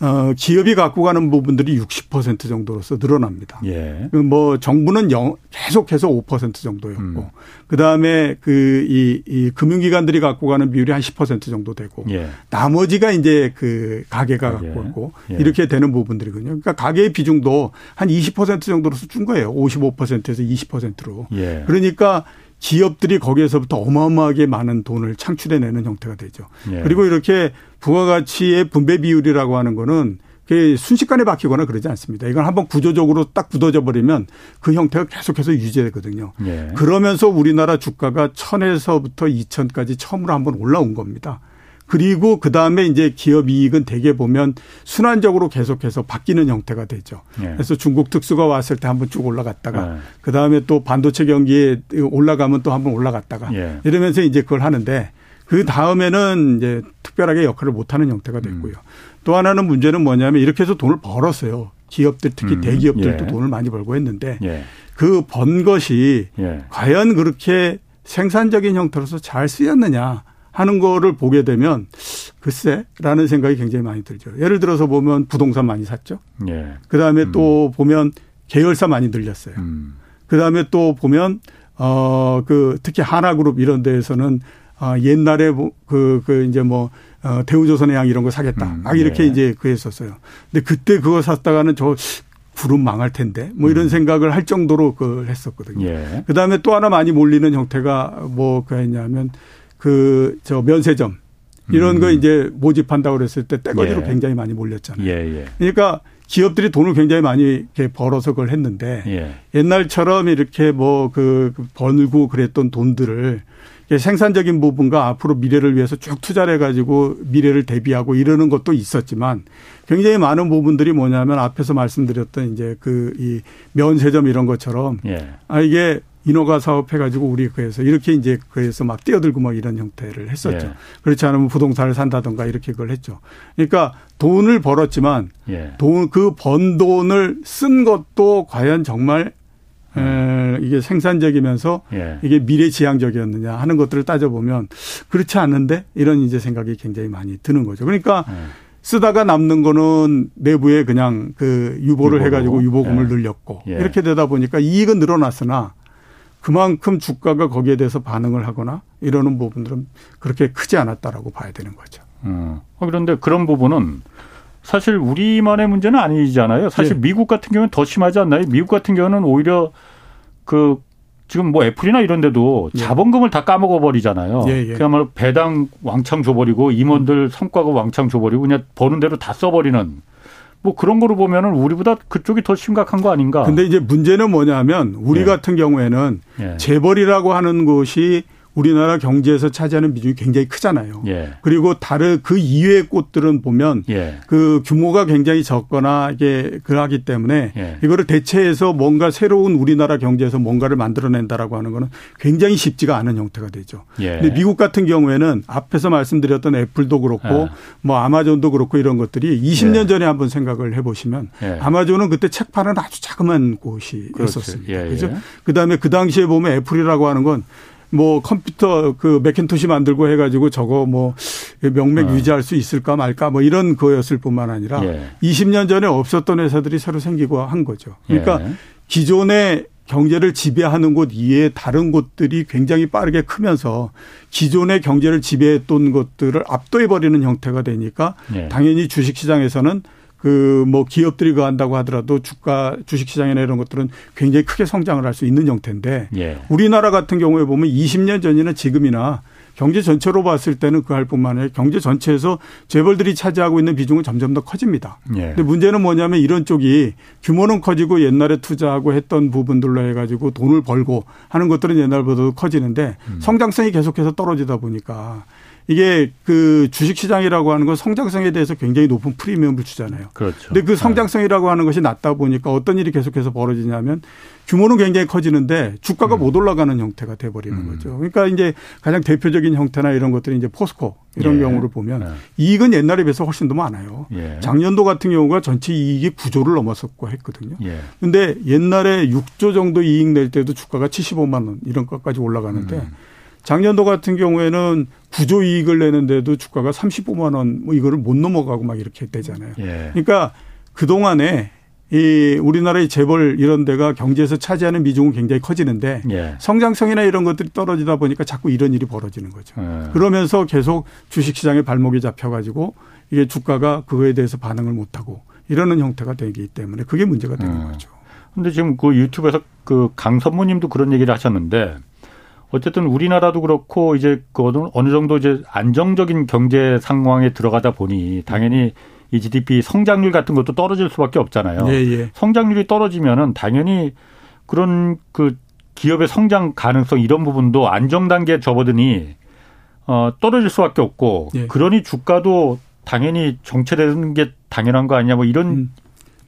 어, 기업이 갖고 가는 부분들이 60% 정도로서 늘어납니다. 예. 그뭐 정부는 영, 계속해서 5% 정도였고, 음. 그 다음에 그 이 이 금융기관들이 갖고 가는 비율이 한 10% 정도 되고, 예. 나머지가 이제 그 가계가 갖고 가고 예. 이렇게 되는 부분들이거든요. 그러니까 가계의 비중도 한 20% 정도로서 준 거예요. 55%에서 20%로. 예. 그러니까 기업들이 거기에서부터 어마어마하게 많은 돈을 창출해내는 형태가 되죠. 예. 그리고 이렇게 부가가치의 분배 비율이라고 하는 거는 그게 순식간에 바뀌거나 그러지 않습니다. 이건 한번 구조적으로 딱 굳어져 버리면 그 형태가 계속해서 유지되거든요. 예. 그러면서 우리나라 주가가 천에서부터 이천까지 처음으로 한번 올라온 겁니다. 그리고 그 다음에 이제 기업 이익은 대개 보면 순환적으로 계속해서 바뀌는 형태가 되죠. 예. 그래서 중국 특수가 왔을 때 한번 쭉 올라갔다가 예. 그 다음에 또 반도체 경기에 올라가면 또 한번 올라갔다가 예. 이러면서 이제 그걸 하는데 그 다음에는 이제 특별하게 역할을 못하는 형태가 됐고요. 음. 또 하나는 문제는 뭐냐면 이렇게 해서 돈을 벌었어요. 기업들 특히 음. 대기업들도 예. 돈을 많이 벌고 했는데 예. 그번 것이 예. 과연 그렇게 생산적인 형태로서 잘 쓰였느냐 하는 거를 보게 되면 글쎄라는 생각이 굉장히 많이 들죠. 예를 들어서 보면 부동산 많이 샀죠. 예. 그다음에 음. 또 보면 계열사 많이 늘렸어요. 음. 그다음에 또 보면 어그 특히 하나그룹 이런 데에서는 아 옛날에 그그 그 이제 뭐 어, 대우조선해양 이런 거 사겠다. 음. 막 이렇게 예. 이제 그 했었어요. 근데 그때 그거 샀다가는 저 구름 망할 텐데 뭐 이런 음. 생각을 할 정도로 그걸 했었거든요. 예. 그다음에 또 하나 많이 몰리는 형태가 뭐 그랬냐면 그 저 면세점 이런 음. 거 이제 모집한다고 그랬을 때 떼거지로 예. 굉장히 많이 몰렸잖아요. 예, 예. 그러니까 기업들이 돈을 굉장히 많이 이렇게 벌어서 그걸 했는데 예. 옛날처럼 이렇게 뭐그 그 벌고 그랬던 돈들을 생산적인 부분과 앞으로 미래를 위해서 쭉 투자를 해가지고 미래를 대비하고 이러는 것도 있었지만 굉장히 많은 부분들이 뭐냐면 앞에서 말씀드렸던 이제 그 이 면세점 이런 것처럼 예. 아 이게 인허가 사업 해가지고 우리 그래서 이렇게 이제 그래서 막 뛰어들고 뭐 이런 형태를 했었죠. 예. 그렇지 않으면 부동산을 산다던가 이렇게 그걸 했죠. 그러니까 돈을 벌었지만 예. 돈그 번 돈을 쓴 것도 과연 정말 에, 이게 생산적이면서 예. 이게 미래지향적이었느냐 하는 것들을 따져보면 그렇지 않는데 이런 이제 생각이 굉장히 많이 드는 거죠. 그러니까 예. 쓰다가 남는 거는 내부에 그냥 그 유보를 유보로. 해가지고 유보금을 예. 늘렸고 예. 이렇게 되다 보니까 이익은 늘어났으나 그만큼 주가가 거기에 대해서 반응을 하거나 이러는 부분들은 그렇게 크지 않았다라고 봐야 되는 거죠. 음. 그런데 그런 부분은 사실 우리만의 문제는 아니잖아요. 사실 예. 미국 같은 경우는 더 심하지 않나요? 미국 같은 경우는 오히려 그 지금 뭐 애플이나 이런 데도 예. 자본금을 다 까먹어 버리잖아요. 예, 예. 그야말로 배당 왕창 줘버리고 임원들 성과가 왕창 줘버리고 그냥 버는 대로 다 써버리는 뭐 그런 거로 보면은 우리보다 그쪽이 더 심각한 거 아닌가. 근데 이제 문제는 뭐냐면 우리 예. 같은 경우에는 예. 재벌이라고 하는 것이 우리나라 경제에서 차지하는 비중이 굉장히 크잖아요. 예. 그리고 다른 그 이외의 꽃들은 보면 예. 그 규모가 굉장히 적거나 이게 그러하기 때문에 예. 이거를 대체해서 뭔가 새로운 우리나라 경제에서 뭔가를 만들어낸다라고 하는 거는 굉장히 쉽지가 않은 형태가 되죠. 예. 근데 미국 같은 경우에는 앞에서 말씀드렸던 애플도 그렇고 예. 뭐 아마존도 그렇고 이런 것들이 20년 예. 전에 한번 생각을 해보시면 아마존은 그때 책 파는 아주 자그만 곳이 그렇지. 있었습니다. 그죠? 그다음에 그 당시에 보면 애플이라고 하는 건 뭐 컴퓨터 그 맥킨토시 만들고 해가지고 저거 뭐 명맥 어. 유지할 수 있을까 말까 뭐 이런 거였을 뿐만 아니라 예. 20년 전에 없었던 회사들이 새로 생기고 한 거죠. 그러니까 예. 기존의 경제를 지배하는 곳 이외에 다른 곳들이 굉장히 빠르게 크면서 기존의 경제를 지배했던 것들을 압도해버리는 형태가 되니까 예. 당연히 주식시장에서는 그 뭐 기업들이 그 한다고 하더라도 주가 주식 시장이나 이런 것들은 굉장히 크게 성장을 할 수 있는 형태인데 예. 우리나라 같은 경우에 보면 20년 전이나 지금이나 경제 전체로 봤을 때는 그 할 뿐만 아니라 경제 전체에서 재벌들이 차지하고 있는 비중은 점점 더 커집니다. 예. 근데 문제는 뭐냐면 이런 쪽이 규모는 커지고 옛날에 투자하고 했던 부분들로 해가지고 돈을 벌고 하는 것들은 옛날보다도 커지는데 음. 성장성이 계속해서 떨어지다 보니까 이게 그 주식시장이라고 하는 건 성장성에 대해서 굉장히 높은 프리미엄을 주잖아요. 그렇죠. 근데 그 네. 성장성이라고 하는 것이 낮다 보니까 어떤 일이 계속해서 벌어지냐면 규모는 굉장히 커지는데 주가가 음. 못 올라가는 형태가 돼버리는 음. 거죠. 그러니까 이제 가장 대표적인 형태나 이런 것들이 이제 포스코 이런 예. 경우를 보면 예. 이익은 옛날에 비해서 훨씬 더 많아요. 예. 작년도 같은 경우가 전체 이익이 9조를 넘었었고 했거든요. 예. 근데 옛날에 6조 정도 이익 낼 때도 주가가 75만 원 이런 것까지 올라가는데 음. 작년도 같은 경우에는 구조 이익을 내는데도 주가가 35만 원 뭐 이거를 못 넘어가고 막 이렇게 되잖아요. 예. 그러니까 그동안에 이 우리나라의 재벌 이런 데가 경제에서 차지하는 비중은 굉장히 커지는데 예. 성장성이나 이런 것들이 떨어지다 보니까 자꾸 이런 일이 벌어지는 거죠. 예. 그러면서 계속 주식시장에 발목이 잡혀가지고 이게 주가가 그거에 대해서 반응을 못하고 이러는 형태가 되기 때문에 그게 문제가 되는 음. 거죠. 근데 지금 그 유튜브에서 그 강선모님도 그런 얘기를 하셨는데 어쨌든 우리나라도 그렇고 이제 그거는 어느 정도 이제 안정적인 경제 상황에 들어가다 보니 당연히 이 GDP 성장률 같은 것도 떨어질 수밖에 없잖아요. 예, 예. 성장률이 떨어지면은 당연히 그런 그 기업의 성장 가능성 이런 부분도 안정 단계에 접어드니 어 떨어질 수밖에 없고 예. 그러니 주가도 당연히 정체되는 게 당연한 거 아니냐 뭐 이런 음.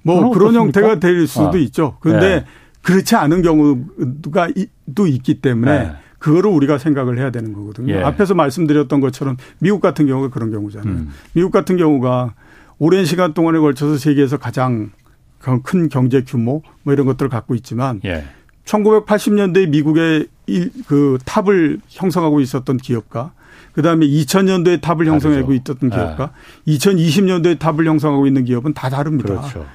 뭐 그런 어떻습니까? 형태가 될 수도 아. 있죠. 그런데 네. 그렇지 않은 경우가 또 있기 때문에 네. 그거를 우리가 생각을 해야 되는 거거든요. 예. 앞에서 말씀드렸던 것처럼 미국 같은 경우가 그런 경우잖아요. 음. 미국 같은 경우가 오랜 시간 동안에 걸쳐서 세계에서 가장 큰 경제 규모 뭐 이런 것들을 갖고 있지만 예. 1980년대 미국의 그 탑을 형성하고 있었던 기업가 그다음에 2000년도에 탑을 형성하고 있었던 기업가 예. 2020년도에 탑을 형성하고 있는 기업은 다 다릅니다. 그렇죠.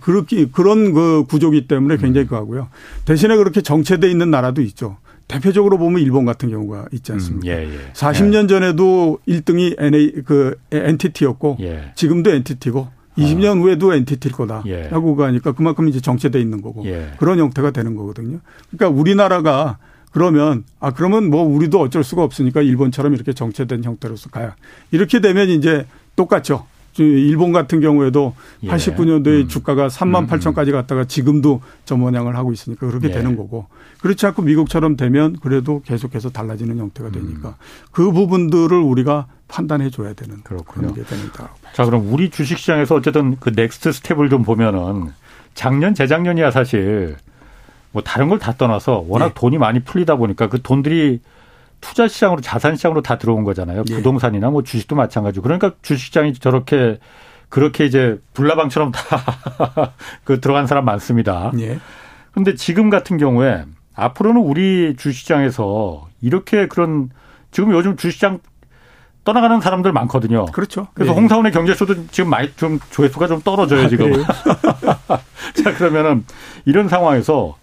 그렇게 그런 그 구조기 때문에 굉장히 음. 그하고요. 대신에 그렇게 정체돼 있는 나라도 있죠. 대표적으로 보면 일본 같은 경우가 있지 않습니까? 음, 예, 예. 40년 예. 전에도 1등이 NA 그 엔티티였고 예. 지금도 엔티티고 20년 아. 후에도 엔티티일 거다라고 예. 가니까 그만큼 이제 정체돼 있는 거고 예. 그런 형태가 되는 거거든요. 그러니까 우리나라가 그러면 아 그러면 뭐 우리도 어쩔 수가 없으니까 일본처럼 이렇게 정체된 형태로서 가야 이렇게 되면 이제 똑같죠. 일본 같은 경우에도 예. 89년도에 음. 주가가 3만 8천까지 음, 음. 갔다가 지금도 저 모양을 하고 있으니까 그렇게 예. 되는 거고 그렇지 않고 미국처럼 되면 그래도 계속해서 달라지는 형태가 되니까 음. 그 부분들을 우리가 판단해 줘야 되는 그렇군요. 그런 게 됩니다. 자, 그럼 우리 주식시장에서 어쨌든 그 Next Step을 좀 보면은 작년 재작년이야 사실 뭐 다른 걸 다 떠나서 워낙 네. 돈이 많이 풀리다 보니까 그 돈들이 투자 시장으로 자산 시장으로 다 들어온 거잖아요. 예. 부동산이나 뭐 주식도 마찬가지고. 그러니까 주식시장이 저렇게 그렇게 이제 불나방처럼 다 그 들어간 사람 많습니다. 예. 근데 지금 같은 경우에 앞으로는 우리 주식시장에서 이렇게 그런 지금 요즘 주식시장 떠나가는 사람들 많거든요. 그렇죠. 그래서 예. 홍사원의 경제수도 지금 많이 좀 조회수가 좀 떨어져요, 아, 지금. 자, 그러면은 이런 상황에서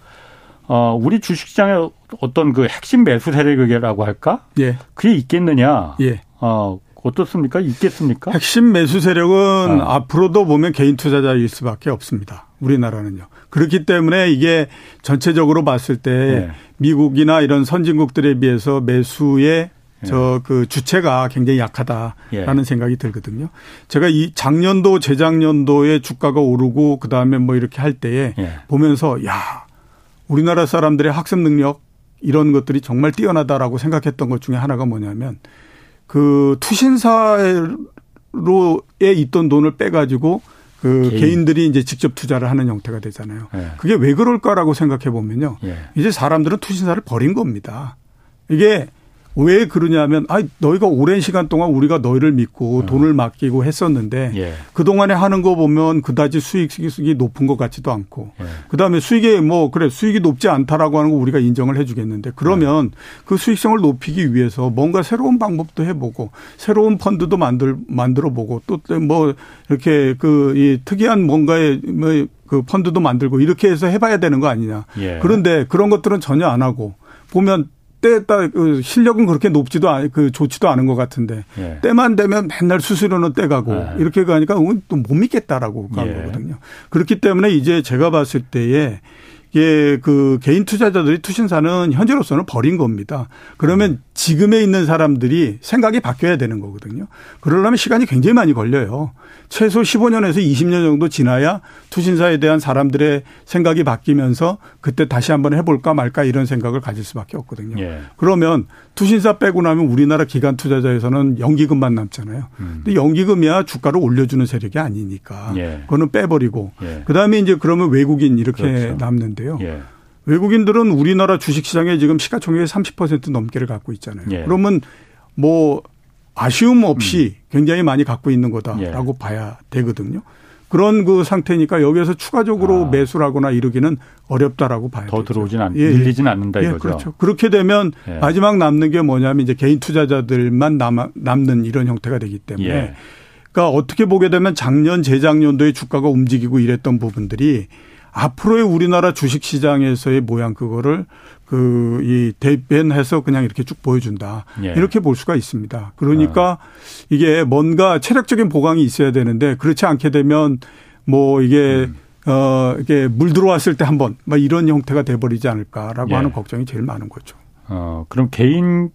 어, 우리 주식시장의 어떤 그 핵심 매수 세력이라고 할까? 예. 그게 있겠느냐? 예. 어, 어떻습니까? 있겠습니까? 핵심 매수 세력은 어. 앞으로도 보면 개인 투자자일 수밖에 없습니다. 우리나라는요. 그렇기 때문에 이게 전체적으로 봤을 때 예. 미국이나 이런 선진국들에 비해서 매수의 예. 저그 주체가 굉장히 약하다라는 예. 생각이 들거든요. 제가 이 작년도 재작년도에 주가가 오르고 그다음에 뭐 이렇게 할 때에 예. 보면서 야 우리나라 사람들의 학습 능력 이런 것들이 정말 뛰어나다라고 생각했던 것 중에 하나가 뭐냐면 그 투신사로에 있던 돈을 빼가지고 그 개인. 들이 이제 직접 투자를 하는 형태가 되잖아요. 네. 그게 왜 그럴까라고 생각해 보면요. 네. 이제 사람들은 투신사를 버린 겁니다. 이게 왜 그러냐면 아 너희가 오랜 시간 동안 우리가 너희를 믿고 어. 돈을 맡기고 했었는데 예. 그동안에 하는 거 보면 그다지 수익이 높은 것 같지도 않고 예. 그다음에 수익이 뭐 그래 수익이 높지 않다라고 하는 거 우리가 인정을 해 주겠는데 그러면 예. 그 수익성을 높이기 위해서 뭔가 새로운 방법도 해 보고 새로운 펀드도 만들 만들어 보고 또 뭐 이렇게 그 이 특이한 뭔가의 뭐그 펀드도 만들고 이렇게 해서 해 봐야 되는 거 아니냐. 예. 그런데 그런 것들은 전혀 안 하고 보면 때에 따라 그 실력은 그렇게 높지도 않, 그 좋지도 않은 것 같은데 예. 때만 되면 맨날 수수료는 떼가고 예. 이렇게 가니까 또 못 믿겠다라고 간 예. 거거든요. 그렇기 때문에 이제 제가 봤을 때에 이게 그 개인 투자자들이 투신사는 현재로서는 버린 겁니다. 그러면 음. 지금에 있는 사람들이 생각이 바뀌어야 되는 거거든요. 그러려면 시간이 굉장히 많이 걸려요. 최소 15년에서 20년 정도 지나야 투신사에 대한 사람들의 생각이 바뀌면서 그때 다시 한번 해볼까 말까 이런 생각을 가질 수밖에 없거든요. 예. 그러면 투신사 빼고 나면 우리나라 기관 투자자에서는 연기금만 남잖아요. 음. 근데 연기금이야 주가를 올려주는 세력이 아니니까 예. 그거는 빼버리고 예. 그다음에 이제 그러면 외국인 이렇게 그렇죠. 남는데요. 예. 외국인들은 우리나라 주식시장에 지금 시가총액의 30% 넘게를 갖고 있잖아요. 예. 그러면 뭐 아쉬움 없이 음. 굉장히 많이 갖고 있는 거다라고 예. 봐야 되거든요. 그런 그 상태니까 여기에서 추가적으로 아. 매수를 하거나 이러기는 어렵다라고 봐야 더 되죠. 들어오진 않, 예. 밀리진 않는다 예, 이거죠. 그렇죠. 그렇게 되면 예. 마지막 남는 게 뭐냐면 이제 개인 투자자들만 남, 남는 이런 형태가 되기 때문에 예. 그러니까 어떻게 보게 되면 작년 재작년도에 주가가 움직이고 이랬던 부분들이 앞으로의 우리나라 주식 시장에서의 모양 그거를 그 이 대변해서 그냥 이렇게 쭉 보여준다 예. 이렇게 볼 수가 있습니다. 그러니까 아. 이게 뭔가 체력적인 보강이 있어야 되는데 그렇지 않게 되면 뭐 이게 음. 어 이게 물 들어왔을 때 한번 막 이런 형태가 돼버리지 않을까라고 예. 하는 걱정이 제일 많은 거죠. 어 그럼 개인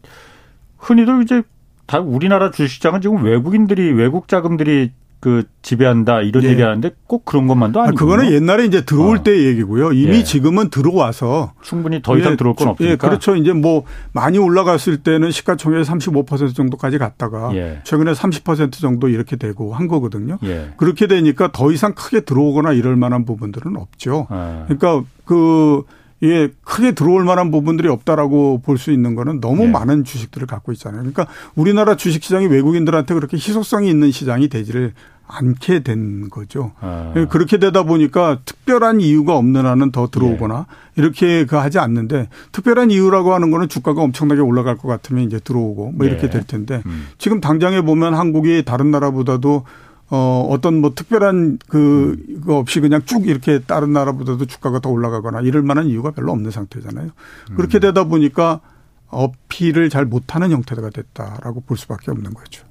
흔히들 이제 다 우리나라 주식시장은 지금 외국인들이 외국 자금들이 그 지배한다 이런 예. 얘기하는데 꼭 그런 것만도 아니고 그거는 옛날에 이제 들어올 어. 때 얘기고요. 이미 예. 지금은 들어와서 충분히 더 이상 예. 들어올 건 없으니까. 예. 그렇죠. 이제 뭐 많이 올라갔을 때는 시가총액 35% 정도까지 갔다가 예. 최근에 30% 정도 이렇게 되고 한 거거든요. 예. 그렇게 되니까 더 이상 크게 들어오거나 이럴 만한 부분들은 없죠. 아. 그러니까 그 이게 크게 들어올 만한 부분들이 없다라고 볼 수 있는 거는 너무 네. 많은 주식들을 갖고 있잖아요. 그러니까 우리나라 주식 시장이 외국인들한테 그렇게 희소성이 있는 시장이 되지를 않게 된 거죠. 아. 그렇게 되다 보니까 특별한 이유가 없는 한은 더 들어오거나 예. 이렇게 그 하지 않는데 특별한 이유라고 하는 거는 주가가 엄청나게 올라갈 것 같으면 이제 들어오고 뭐 이렇게 예. 될 텐데 음. 지금 당장에 보면 한국이 다른 나라보다도 어, 어떤 뭐 특별한 그, 거 없이 그냥 쭉 이렇게 다른 나라보다도 주가가 더 올라가거나 이럴 만한 이유가 별로 없는 상태잖아요. 그렇게 음. 되다 보니까 어필을 잘 못하는 형태가 됐다라고 볼 수밖에 없는 거죠.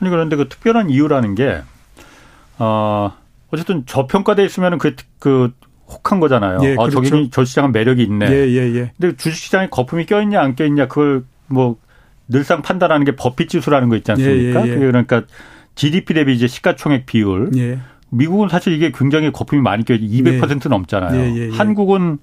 아니, 그런데 그 특별한 이유라는 게, 어, 어쨌든 저평가돼 있으면 그, 그, 혹한 거잖아요. 예, 그렇죠. 아, 저기 저 시장은 매력이 있네. 예, 예, 예. 근데 주식시장에 거품이 껴있냐, 안 껴있냐, 그걸 뭐 늘상 판단하는 게 버핏 지수라는 거 있지 않습니까? 예, 예, 예. 그러니까 GDP 대비 이제 시가총액 비율. 예. 미국은 사실 이게 굉장히 거품이 많이 껴200% 예. 넘잖아요. 예, 예, 예, 한국은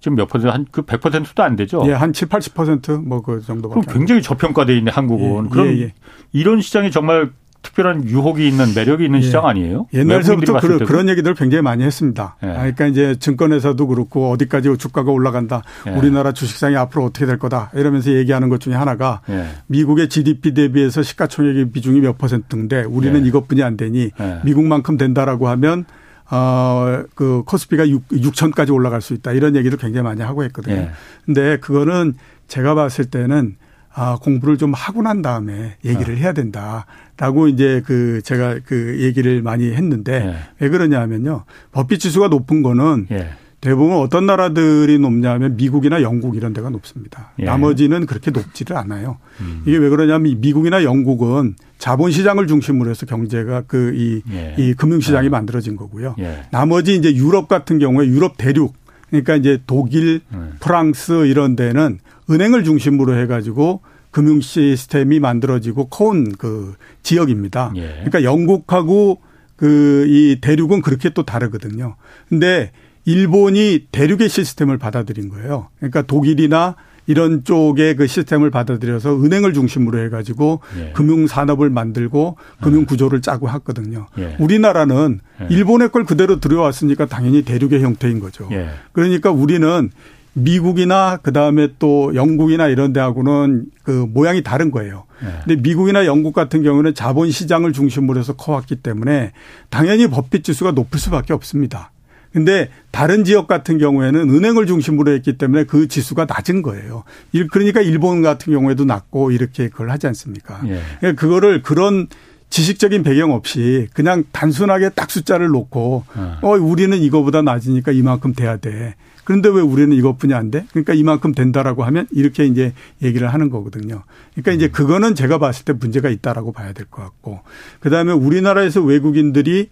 지금 몇 퍼센트 한 그 100%도 안 되죠. 예, 한 7, 80%뭐 그 정도밖에. 그럼 굉장히 저평가돼 있는 한국은. 예, 그럼 이런 시장이 정말 특별한 유혹이 있는 매력이 있는 예. 시장 아니에요? 옛날서부터 그, 그런 얘기들 굉장히 많이 했습니다. 예. 그러니까 이제 증권에서도 그렇고 어디까지 주가가 올라간다. 예. 우리나라 주식상이 앞으로 어떻게 될 거다. 이러면서 얘기하는 것 중에 하나가 예. 미국의 GDP 대비해서 시가총액의 비중이 몇 퍼센트인데 우리는 예. 이것뿐이 안 되니 예. 미국만큼 된다라고 하면 어, 그 코스피가 6, 6천까지 올라갈 수 있다. 이런 얘기도 굉장히 많이 하고 했거든요. 근데 그거는 제가 봤을 때는 아, 공부를 좀 하고 난 다음에 얘기를 아. 해야 된다 라고 이제 그 제가 그 얘기를 많이 했는데 예. 왜 그러냐 하면요. 법비 지수가 높은 거는 예. 대부분 어떤 나라들이 높냐면 미국이나 영국 이런 데가 높습니다. 예. 나머지는 그렇게 높지를 않아요. 음. 이게 왜 그러냐면 미국이나 영국은 자본 시장을 중심으로 해서 경제가 그이이 예. 금융 시장이 예. 만들어진 거고요. 예. 나머지 이제 유럽 같은 경우에 유럽 대륙 그러니까 이제 독일, 프랑스 이런 데는 은행을 중심으로 해 가지고 금융 시스템이 만들어지고 커온 그 지역입니다. 예. 그러니까 영국하고 그 이 대륙은 그렇게 또 다르거든요. 근데 일본이 대륙의 시스템을 받아들인 거예요. 그러니까 독일이나 이런 쪽의 그 시스템을 받아들여서 은행을 중심으로 해가지고 예. 금융 산업을 만들고 금융 구조를 짜고 했거든요. 예. 우리나라는 예. 일본의 걸 그대로 들여왔으니까 당연히 대륙의 형태인 거죠. 예. 그러니까 우리는 미국이나 그다음에 또 영국이나 이런 데하고는 그 모양이 다른 거예요. 네. 근데 미국이나 영국 같은 경우는 자본 시장을 중심으로 해서 커왔기 때문에 당연히 법빛 지수가 높을 수밖에 없습니다. 근데 다른 지역 같은 경우에는 은행을 중심으로 했기 때문에 그 지수가 낮은 거예요. 그러니까 일본 같은 경우에도 낮고 이렇게 그걸 하지 않습니까? 예. 그러니까 그거를 그런 지식적인 배경 없이 그냥 단순하게 딱 숫자를 놓고 어, 어 우리는 이거보다 낮으니까 이만큼 돼야 돼. 그런데 왜 우리는 이것뿐이 안 돼? 그러니까 이만큼 된다라고 하면 이렇게 이제 얘기를 하는 거거든요. 그러니까 이제 음. 그거는 제가 봤을 때 문제가 있다라고 봐야 될 것 같고 그다음에 우리나라에서 외국인들이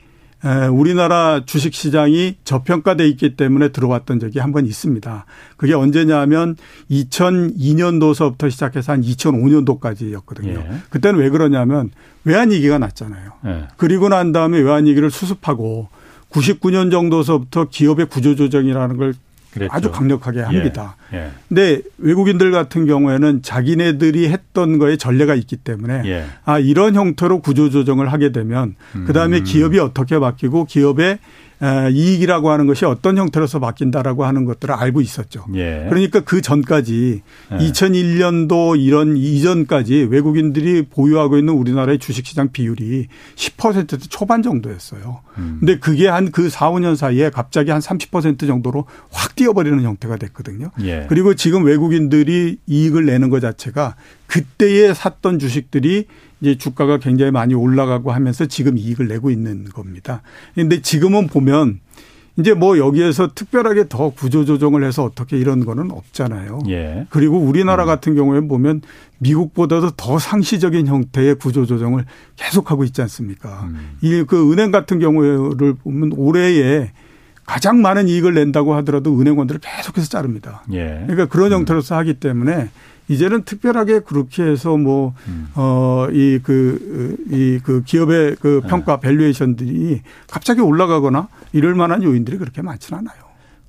우리나라 주식 시장이 저평가돼 있기 때문에 들어왔던 적이 한 번 있습니다. 그게 언제냐면 2002년도서부터 시작해서 한 2005년도까지였거든요. 예. 그때는 왜 그러냐면 외환위기가 났잖아요. 예. 그리고 난 다음에 외환위기를 수습하고 99년 정도서부터 기업의 구조조정이라는 걸 그랬죠. 아주 강력하게 합니다. 예. 예. 근데 외국인들 같은 경우에는 자기네들이 했던 거에 전례가 있기 때문에 예. 아 이런 형태로 구조 조정을 하게 되면 그다음에 음. 기업이 어떻게 바뀌고 기업의 이익이라고 하는 것이 어떤 형태로서 바뀐다라고 하는 것들을 알고 있었죠. 예. 그러니까 그 전까지 예. 2001년도 이런 이전까지 외국인들이 보유하고 있는 우리나라의 주식시장 비율이 10% 초반 정도였어요. 음. 근데 그게 한 그 4, 5년 사이에 갑자기 한 30% 정도로 확 뛰어버리는 형태가 됐거든요. 예. 그리고 지금 외국인들이 이익을 내는 것 자체가 그때에 샀던 주식들이 이제 주가가 굉장히 많이 올라가고 하면서 지금 이익을 내고 있는 겁니다. 그런데 지금은 보면 이제 뭐 여기에서 특별하게 더 구조 조정을 해서 어떻게 이런 거는 없잖아요. 예. 그리고 우리나라 음. 같은 경우에 보면 미국보다도 더 상시적인 형태의 구조 조정을 계속하고 있지 않습니까? 음. 이그 은행 같은 경우를 보면 올해에 가장 많은 이익을 낸다고 하더라도 은행원들을 계속해서 자릅니다. 예. 그러니까 그런 음. 형태로서 하기 때문에 이제는 특별하게 그렇게 해서 뭐, 음. 어, 이 그, 이 그 기업의 그 네. 평가 네. 밸류에이션들이 갑자기 올라가거나 이럴 만한 요인들이 그렇게 많지는 않아요.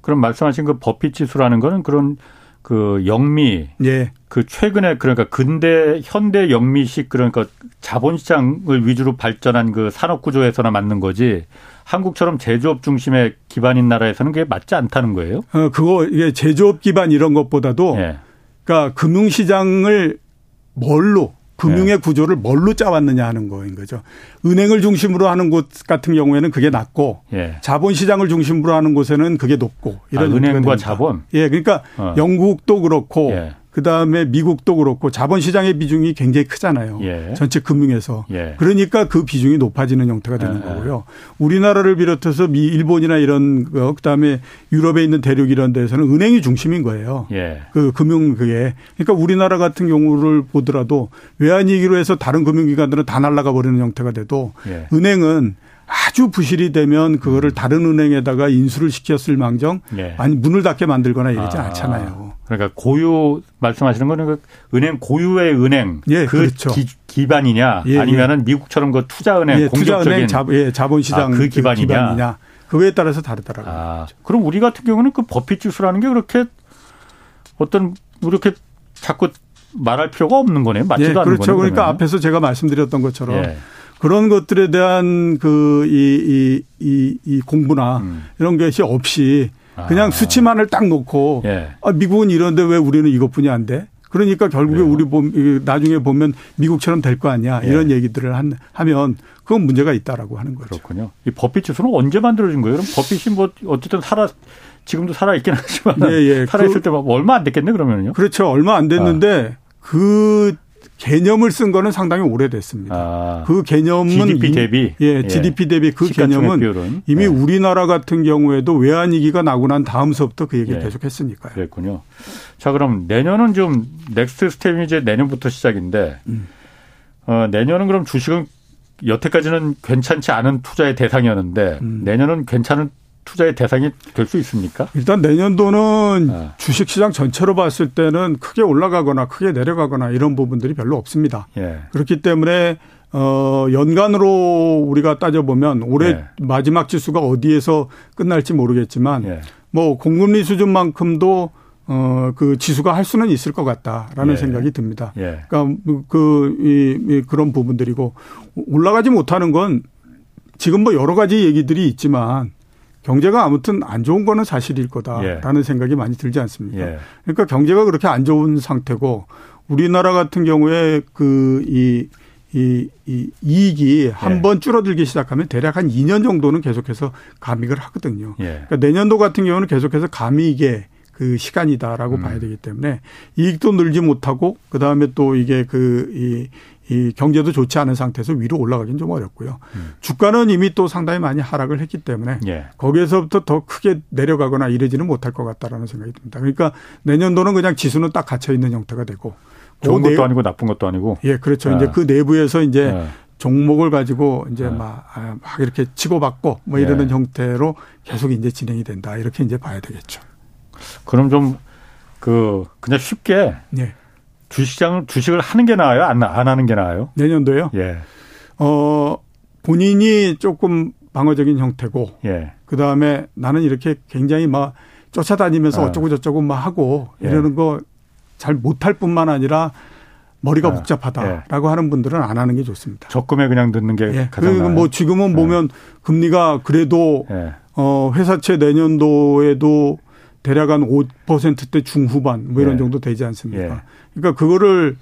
그럼 말씀하신 그 버핏 지수라는 거는 그런 그 영미. 예. 그 최근에 그러니까 근대 현대 영미식 그러니까 자본시장을 위주로 발전한 그 산업 구조에서나 맞는 거지. 한국처럼 제조업 중심의 기반인 나라에서는 그게 맞지 않다는 거예요? 어, 그거 이게 제조업 기반 이런 것보다도 예. 그러니까 금융시장을 뭘로 금융의 네. 구조를 뭘로 짜왔느냐 하는 거인 거죠. 은행을 중심으로 하는 곳 같은 경우에는 그게 낮고 예. 자본시장을 중심으로 하는 곳에는 그게 높고 이런 아, 은행과 자본. 예, 그러니까 어. 영국도 그렇고 예. 그 다음에 미국도 그렇고 자본 시장의 비중이 굉장히 크잖아요. 예. 전체 금융에서. 예. 그러니까 그 비중이 높아지는 형태가 되는 예. 거고요. 우리나라를 비롯해서 미, 일본이나 이런 거, 그 다음에 유럽에 있는 대륙 이런 데서는 은행이 중심인 거예요. 예. 그 금융 그게. 그러니까 우리나라 같은 경우를 보더라도 외환 위기로 해서 다른 금융 기관들은 다 날아가 버리는 형태가 돼도 예. 은행은 아주 부실이 되면 그거를 음. 다른 은행에다가 인수를 시켰을 망정 예. 아니 문을 닫게 만들거나 이러지 아. 않잖아요. 그러니까 고유 말씀하시는 거는 그 은행 고유의 은행 예, 그 그렇죠. 기 반이냐 예, 예. 아니면은 미국처럼 그 투자은행 예, 공격적인 투자은행 자, 예, 자본시장 아, 그, 그 기반이냐. 기반이냐. 그거에 따라서 다르더라고요. 아, 그럼 우리 같은 경우는 그 버핏 지수라는 게 그렇게 어떤 이렇게 자꾸 말할 필요가 없는 거네요. 맞지도 예, 않는 그렇죠. 거네요. 그러니까 그러면. 앞에서 제가 말씀드렸던 것처럼 예. 그런 것들에 대한 그 이 이 이 이 공부나 음. 이런 것이 없이 그냥 아. 수치만을 딱 놓고 예. 아, 미국은 이런데 왜 우리는 이것뿐이 안 돼? 그러니까 결국에 그래요. 우리 봄 나중에 보면 미국처럼 될 거 아니야 예. 이런 얘기들을 한, 하면 그건 문제가 있다라고 하는 거죠. 그렇군요. 이 버핏 지수는 언제 만들어진 거예요? 그럼 버핏이 뭐 어쨌든 살아 지금도 살아 있긴 하지만 예, 예. 살아 있을 그, 때 얼마 안 됐겠네 그러면요. 그렇죠. 얼마 안 됐는데 아. 그 개념을 쓴 거는 상당히 오래됐습니다. 아, 그 개념은 GDP 대비 예, GDP 대비 그 개념은 비율은. 이미 예. 우리나라 같은 경우에도 외환 위기가 나고 난 다음서부터 그 얘기를 예. 계속 했으니까요. 그랬군요. 자, 그럼 내년은 좀 Next Step이 이제 내년부터 시작인데 음. 어, 내년은 그럼 주식은 여태까지는 괜찮지 않은 투자의 대상이었는데 음. 내년은 괜찮은 투자의 대상이 될 수 있습니까? 일단 내년도는 아. 주식시장 전체로 봤을 때는 크게 올라가거나 크게 내려가거나 이런 부분들이 별로 없습니다. 예. 그렇기 때문에 어 연간으로 우리가 따져보면 올해 예. 마지막 지수가 어디에서 끝날지 모르겠지만 예. 뭐 공금리 수준만큼도 어, 그 지수가 할 수는 있을 것 같다라는 예. 생각이 듭니다. 예. 그러니까 그, 이, 이, 그런 부분들이고 올라가지 못하는 건 지금 뭐 여러 가지 얘기들이 있지만 경제가 아무튼 안 좋은 거는 사실일 거다라는 예. 생각이 많이 들지 않습니까? 예. 그러니까 경제가 그렇게 안 좋은 상태고 우리나라 같은 경우에 그이 이, 이 이익이 한번 예. 줄어들기 시작하면 대략 한 2년 정도는 계속해서 감익을 하거든요. 예. 그러니까 내년도 같은 경우는 계속해서 감익의 그 시간이다라고 음. 봐야 되기 때문에 이익도 늘지 못하고 그 다음에 또 이게 그이 이 경제도 좋지 않은 상태에서 위로 올라가기는 좀 어렵고요. 음. 주가는 이미 또 상당히 많이 하락을 했기 때문에 예. 거기에서부터 더 크게 내려가거나 이러지는 못할 것 같다라는 생각이 듭니다. 그러니까 내년도는 그냥 지수는 딱 갇혀 있는 형태가 되고 좋은 것도 아니고 나쁜 것도 아니고 예 그렇죠. 예. 이제 그 내부에서 이제 예. 종목을 가지고 이제 예. 막, 아, 막 이렇게 치고받고 뭐 이러는 예. 형태로 계속 이제 진행이 된다 이렇게 이제 봐야 되겠죠. 그럼 좀 그 그냥 쉽게 예. 주식장을 주식을 하는 게 나아요? 안, 안 하는 게 나아요? 내년도요? 예. 어, 본인이 조금 방어적인 형태고 예. 그 다음에 나는 이렇게 굉장히 막 쫓아다니면서 어. 쩌고 저쩌고 막 하고 예. 이러는 거 잘 못할 뿐만 아니라 머리가 어. 복잡하다라고 예. 하는 분들은 안 하는 게 좋습니다. 적금에 그냥 넣는 게 예. 가장 그리고 뭐 지금은 예. 보면 금리가 그래도 예. 어 회사채 내년도에도 대략 한 5%대 중후반 뭐 이런 예. 정도 되지 않습니까? 그러니까 그거를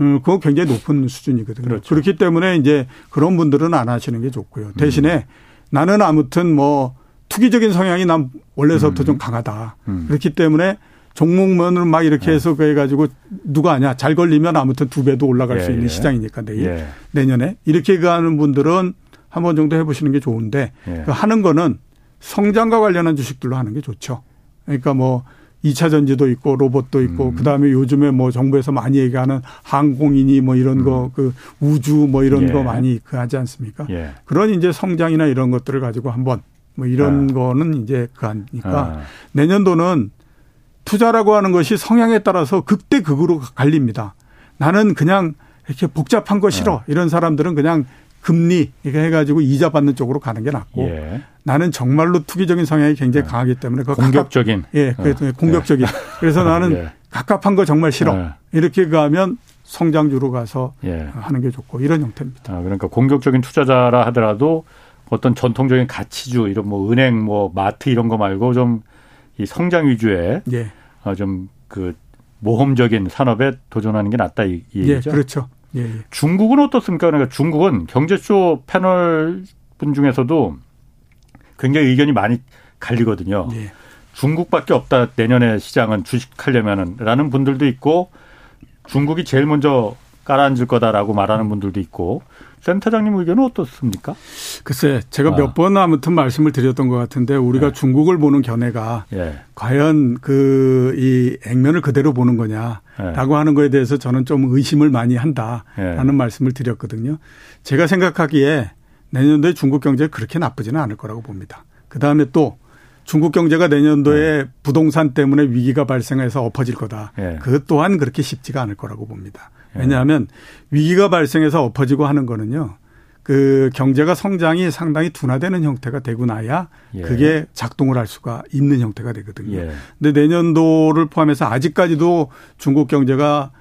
음, 그거 굉장히 높은 수준이거든요. 그렇죠. 그렇기 때문에 이제 그런 분들은 안 하시는 게 좋고요. 대신에 음. 나는 아무튼 뭐 투기적인 성향이 난 원래서부터 음. 좀 강하다. 음. 그렇기 때문에 종목면을 막 이렇게 네. 해서 그래 가지고 누가 아냐 잘 걸리면 아무튼 두 배도 올라갈 예, 수 있는 예. 시장이니까 내일 예. 내년에 이렇게 가는 분들은 한 번 정도 해보시는 게 좋은데 예. 그 하는 거는 성장과 관련한 주식들로 하는 게 좋죠. 그러니까 뭐 2차 전지도 있고 로봇도 있고 음. 그다음에 요즘에 뭐 정부에서 많이 얘기하는 항공인이 뭐 이런 음. 거그 우주 뭐 이런 예. 거 많이 그 하지 않습니까? 예. 그런 이제 성장이나 이런 것들을 가지고 한번 뭐 이런 아. 거는 이제 그 하니까 아. 내년도는 투자라고 하는 것이 성향에 따라서 극대 극으로 갈립니다. 나는 그냥 이렇게 복잡한 거 싫어. 아. 이런 사람들은 그냥 금리 이렇게 해가지고 이자 받는 쪽으로 가는 게 낫고 예. 나는 정말로 투기적인 성향이 굉장히 예. 강하기 때문에 공격적인 가깝, 예, 그 어. 공격적인 예. 그래서 나는 예. 갑갑한 거 정말 싫어 예. 이렇게 가면 성장주로 가서 예. 하는 게 좋고 이런 형태입니다. 아, 그러니까 공격적인 투자자라 하더라도 어떤 전통적인 가치주 이런 뭐 은행 뭐 마트 이런 거 말고 좀 이 성장 위주의 예. 어, 좀그 모험적인 산업에 도전하는 게 낫다 이, 이 얘기죠. 예, 그렇죠. 예, 예. 중국은 어떻습니까? 그러니까 중국은 경제쇼 패널 분 중에서도 굉장히 의견이 많이 갈리거든요. 예. 중국밖에 없다 내년에 시장은 주식하려면은 라는 분들도 있고 중국이 제일 먼저 깔아앉을 거다라고 말하는 분들도 있고 센터장님 의견은 어떻습니까? 글쎄, 제가 아. 몇번 아무튼 말씀을 드렸던 것 같은데 우리가 네. 중국을 보는 견해가 네. 과연 그 이 액면을 그대로 보는 거냐라고 네. 하는 거에 대해서 저는 좀 의심을 많이 한다라는 네. 말씀을 드렸거든요. 제가 생각하기에 내년도에 중국 경제 그렇게 나쁘지는 않을 거라고 봅니다. 그 다음에 또 중국 경제가 내년도에 네. 부동산 때문에 위기가 발생해서 엎어질 거다. 그 또한 그렇게 쉽지가 않을 거라고 봅니다. 왜냐하면 위기가 발생해서 엎어지고 하는 거는요. 그 경제가 성장이 상당히 둔화되는 형태가 되고 나야 예. 그게 작동을 할 수가 있는 형태가 되거든요. 예. 근데 내년도를 포함해서 아직까지도 중국 경제가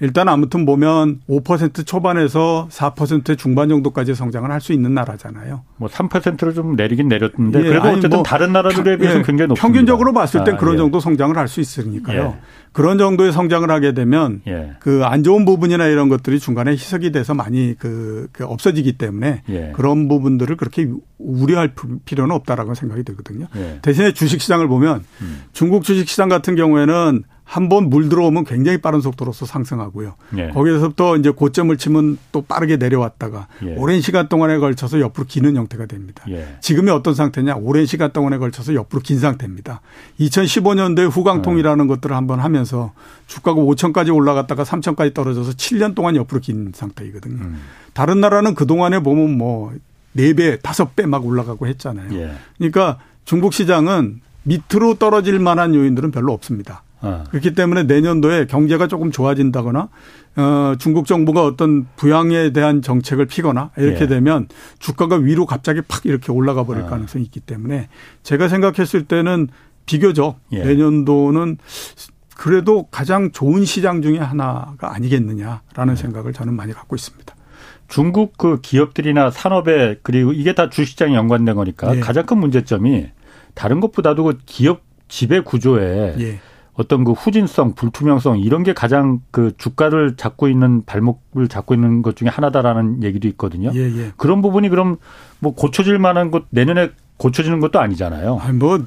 일단 아무튼 보면 5% 초반에서 4% 중반 정도까지 성장을 할 수 있는 나라잖아요. 뭐 3%를 좀 내리긴 내렸는데 예, 그래도 어쨌든 뭐 다른 나라들에 비해서 예, 굉장히 높습니다. 평균적으로 봤을 땐 아, 그런 예. 정도 성장을 할 수 있으니까요. 예. 그런 정도의 성장을 하게 되면 예. 그안 좋은 부분이나 이런 것들이 중간에 희석이 돼서 많이 그, 그 없어지기 때문에 예. 그런 부분들을 그렇게 우려할 필요는 없다라고 생각이 들거든요. 대신에 주식 시장을 보면 음. 중국 주식 시장 같은 경우에는 한 번 물 들어오면 굉장히 빠른 속도로서 상승하고요. 예. 거기에서부터 이제 고점을 치면 또 빠르게 내려왔다가 예. 오랜 시간 동안에 걸쳐서 옆으로 기는 형태가 됩니다. 예. 지금이 어떤 상태냐? 오랜 시간 동안에 걸쳐서 옆으로 긴 상태입니다. 2015년도에 후광통이라는 것들을 한번 하면서 주가가 5천까지 올라갔다가 3천까지 떨어져서 7년 동안 옆으로 긴 상태이거든요. 음. 다른 나라는 그동안에 보면 뭐 4배, 5배 막 올라가고 했잖아요. 예. 그러니까 중국 시장은 밑으로 떨어질 만한 요인들은 별로 없습니다. 어. 그렇기 때문에 내년도에 경제가 조금 좋아진다거나 어, 중국 정부가 어떤 부양에 대한 정책을 피거나 이렇게 예. 되면 주가가 위로 갑자기 팍 이렇게 올라가 버릴 어. 가능성이 있기 때문에 제가 생각했을 때는 비교적 예. 내년도는 그래도 가장 좋은 시장 중에 하나가 아니겠느냐라는 예. 생각을 저는 많이 갖고 있습니다. 중국 그 기업들이나 산업에 그리고 이게 다 주식장에 연관된 거니까 예. 가장 큰 문제점이 다른 것보다도 그 기업 지배 구조에 예. 어떤 그 후진성, 불투명성 이런 게 가장 그 주가를 잡고 있는 발목을 잡고 있는 것 중에 하나다라는 얘기도 있거든요. 예, 예. 그런 부분이 그럼 뭐 고쳐질 만한 것 내년에 고쳐지는 것도 아니잖아요. 아니 뭐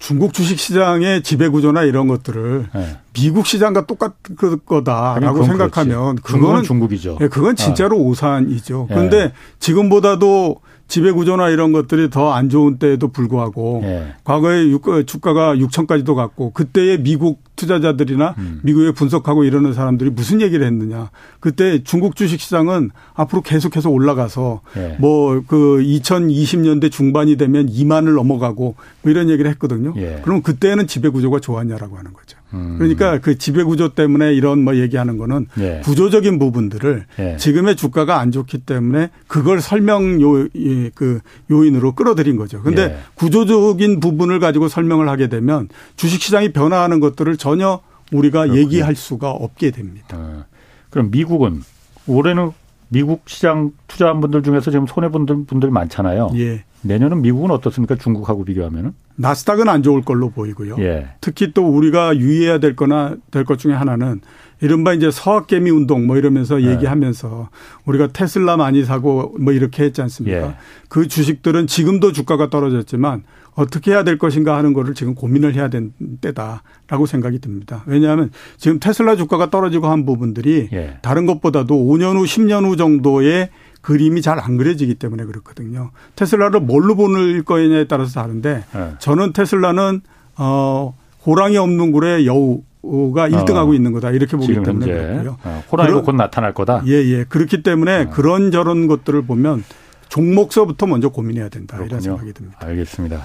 중국 주식 시장의 지배 구조나 이런 것들을 네. 미국 시장과 똑같을 거다라고 생각하면 그거는 중국이죠. 네, 그건 진짜로 아. 오산이죠. 그런데 네. 지금보다도 지배 구조나 이런 것들이 더 안 좋은 때에도 불구하고 예. 과거에 주가가 6천까지도 갔고 그때의 미국 투자자들이나 음. 미국에 분석하고 이러는 사람들이 무슨 얘기를 했느냐. 그때 중국 주식 시장은 앞으로 계속해서 올라가서 예. 뭐그 2020년대 중반이 되면 2만을 넘어가고 뭐 이런 얘기를 했거든요. 예. 그럼 그때는 지배 구조가 좋았냐라고 하는 거죠. 음. 그러니까 그 지배 구조 때문에 이런 뭐 얘기하는 거는 예. 구조적인 부분들을 예. 지금의 주가가 안 좋기 때문에 그걸 설명 요, 그 요인으로 끌어들인 거죠. 근데 예. 구조적인 부분을 가지고 설명을 하게 되면 주식 시장이 변화하는 것들을 전혀 우리가 그렇군요. 얘기할 수가 없게 됩니다. 어. 그럼 미국은 올해는 미국 시장 투자한 분들 중에서 지금 손해 본 분들 많잖아요. 예. 내년은 미국은 어떻습니까? 중국하고 비교하면은? 나스닥은 안 좋을 걸로 보이고요. 예. 특히 또 우리가 유의해야 될 거나 될 것 중에 하나는 이른바 이제 서학개미 운동 뭐 이러면서 예. 얘기하면서 우리가 테슬라 많이 사고 뭐 이렇게 했지 않습니까? 예. 그 주식들은 지금도 주가가 떨어졌지만 어떻게 해야 될 것인가 하는 거를 지금 고민을 해야 된 때다라고 생각이 듭니다. 왜냐하면 지금 테슬라 주가가 떨어지고 한 부분들이 예. 다른 것보다도 5년 후, 10년 후 정도의 그림이 잘 안 그려지기 때문에 그렇거든요. 테슬라를 뭘로 보낼 거냐에 따라서 다른데 네. 저는 테슬라는 어 호랑이 없는 굴에 여우가 1등하고 어. 있는 거다 이렇게 보기 때문에 그렇고요. 어, 호랑이가 곧 나타날 거다. 예예 예. 그렇기 때문에 어. 그런 저런 것들을 보면 종목서부터 먼저 고민해야 된다 그렇군요. 이런 생각이 듭니다. 알겠습니다.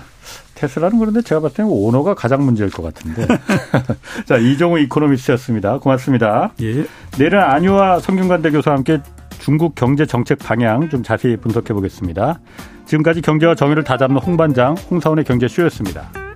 테슬라는 그런데 제가 봤을 때는 오너가 가장 문제일 것 같은데. 자 이종우 이코노미스트였습니다. 고맙습니다. 예. 내일은 안유아 성균관대 교수와 함께 중국 경제 정책 방향 좀 자세히 분석해 보겠습니다. 지금까지 경제와 정의를 다잡는 홍반장 홍사원의 경제쇼였습니다.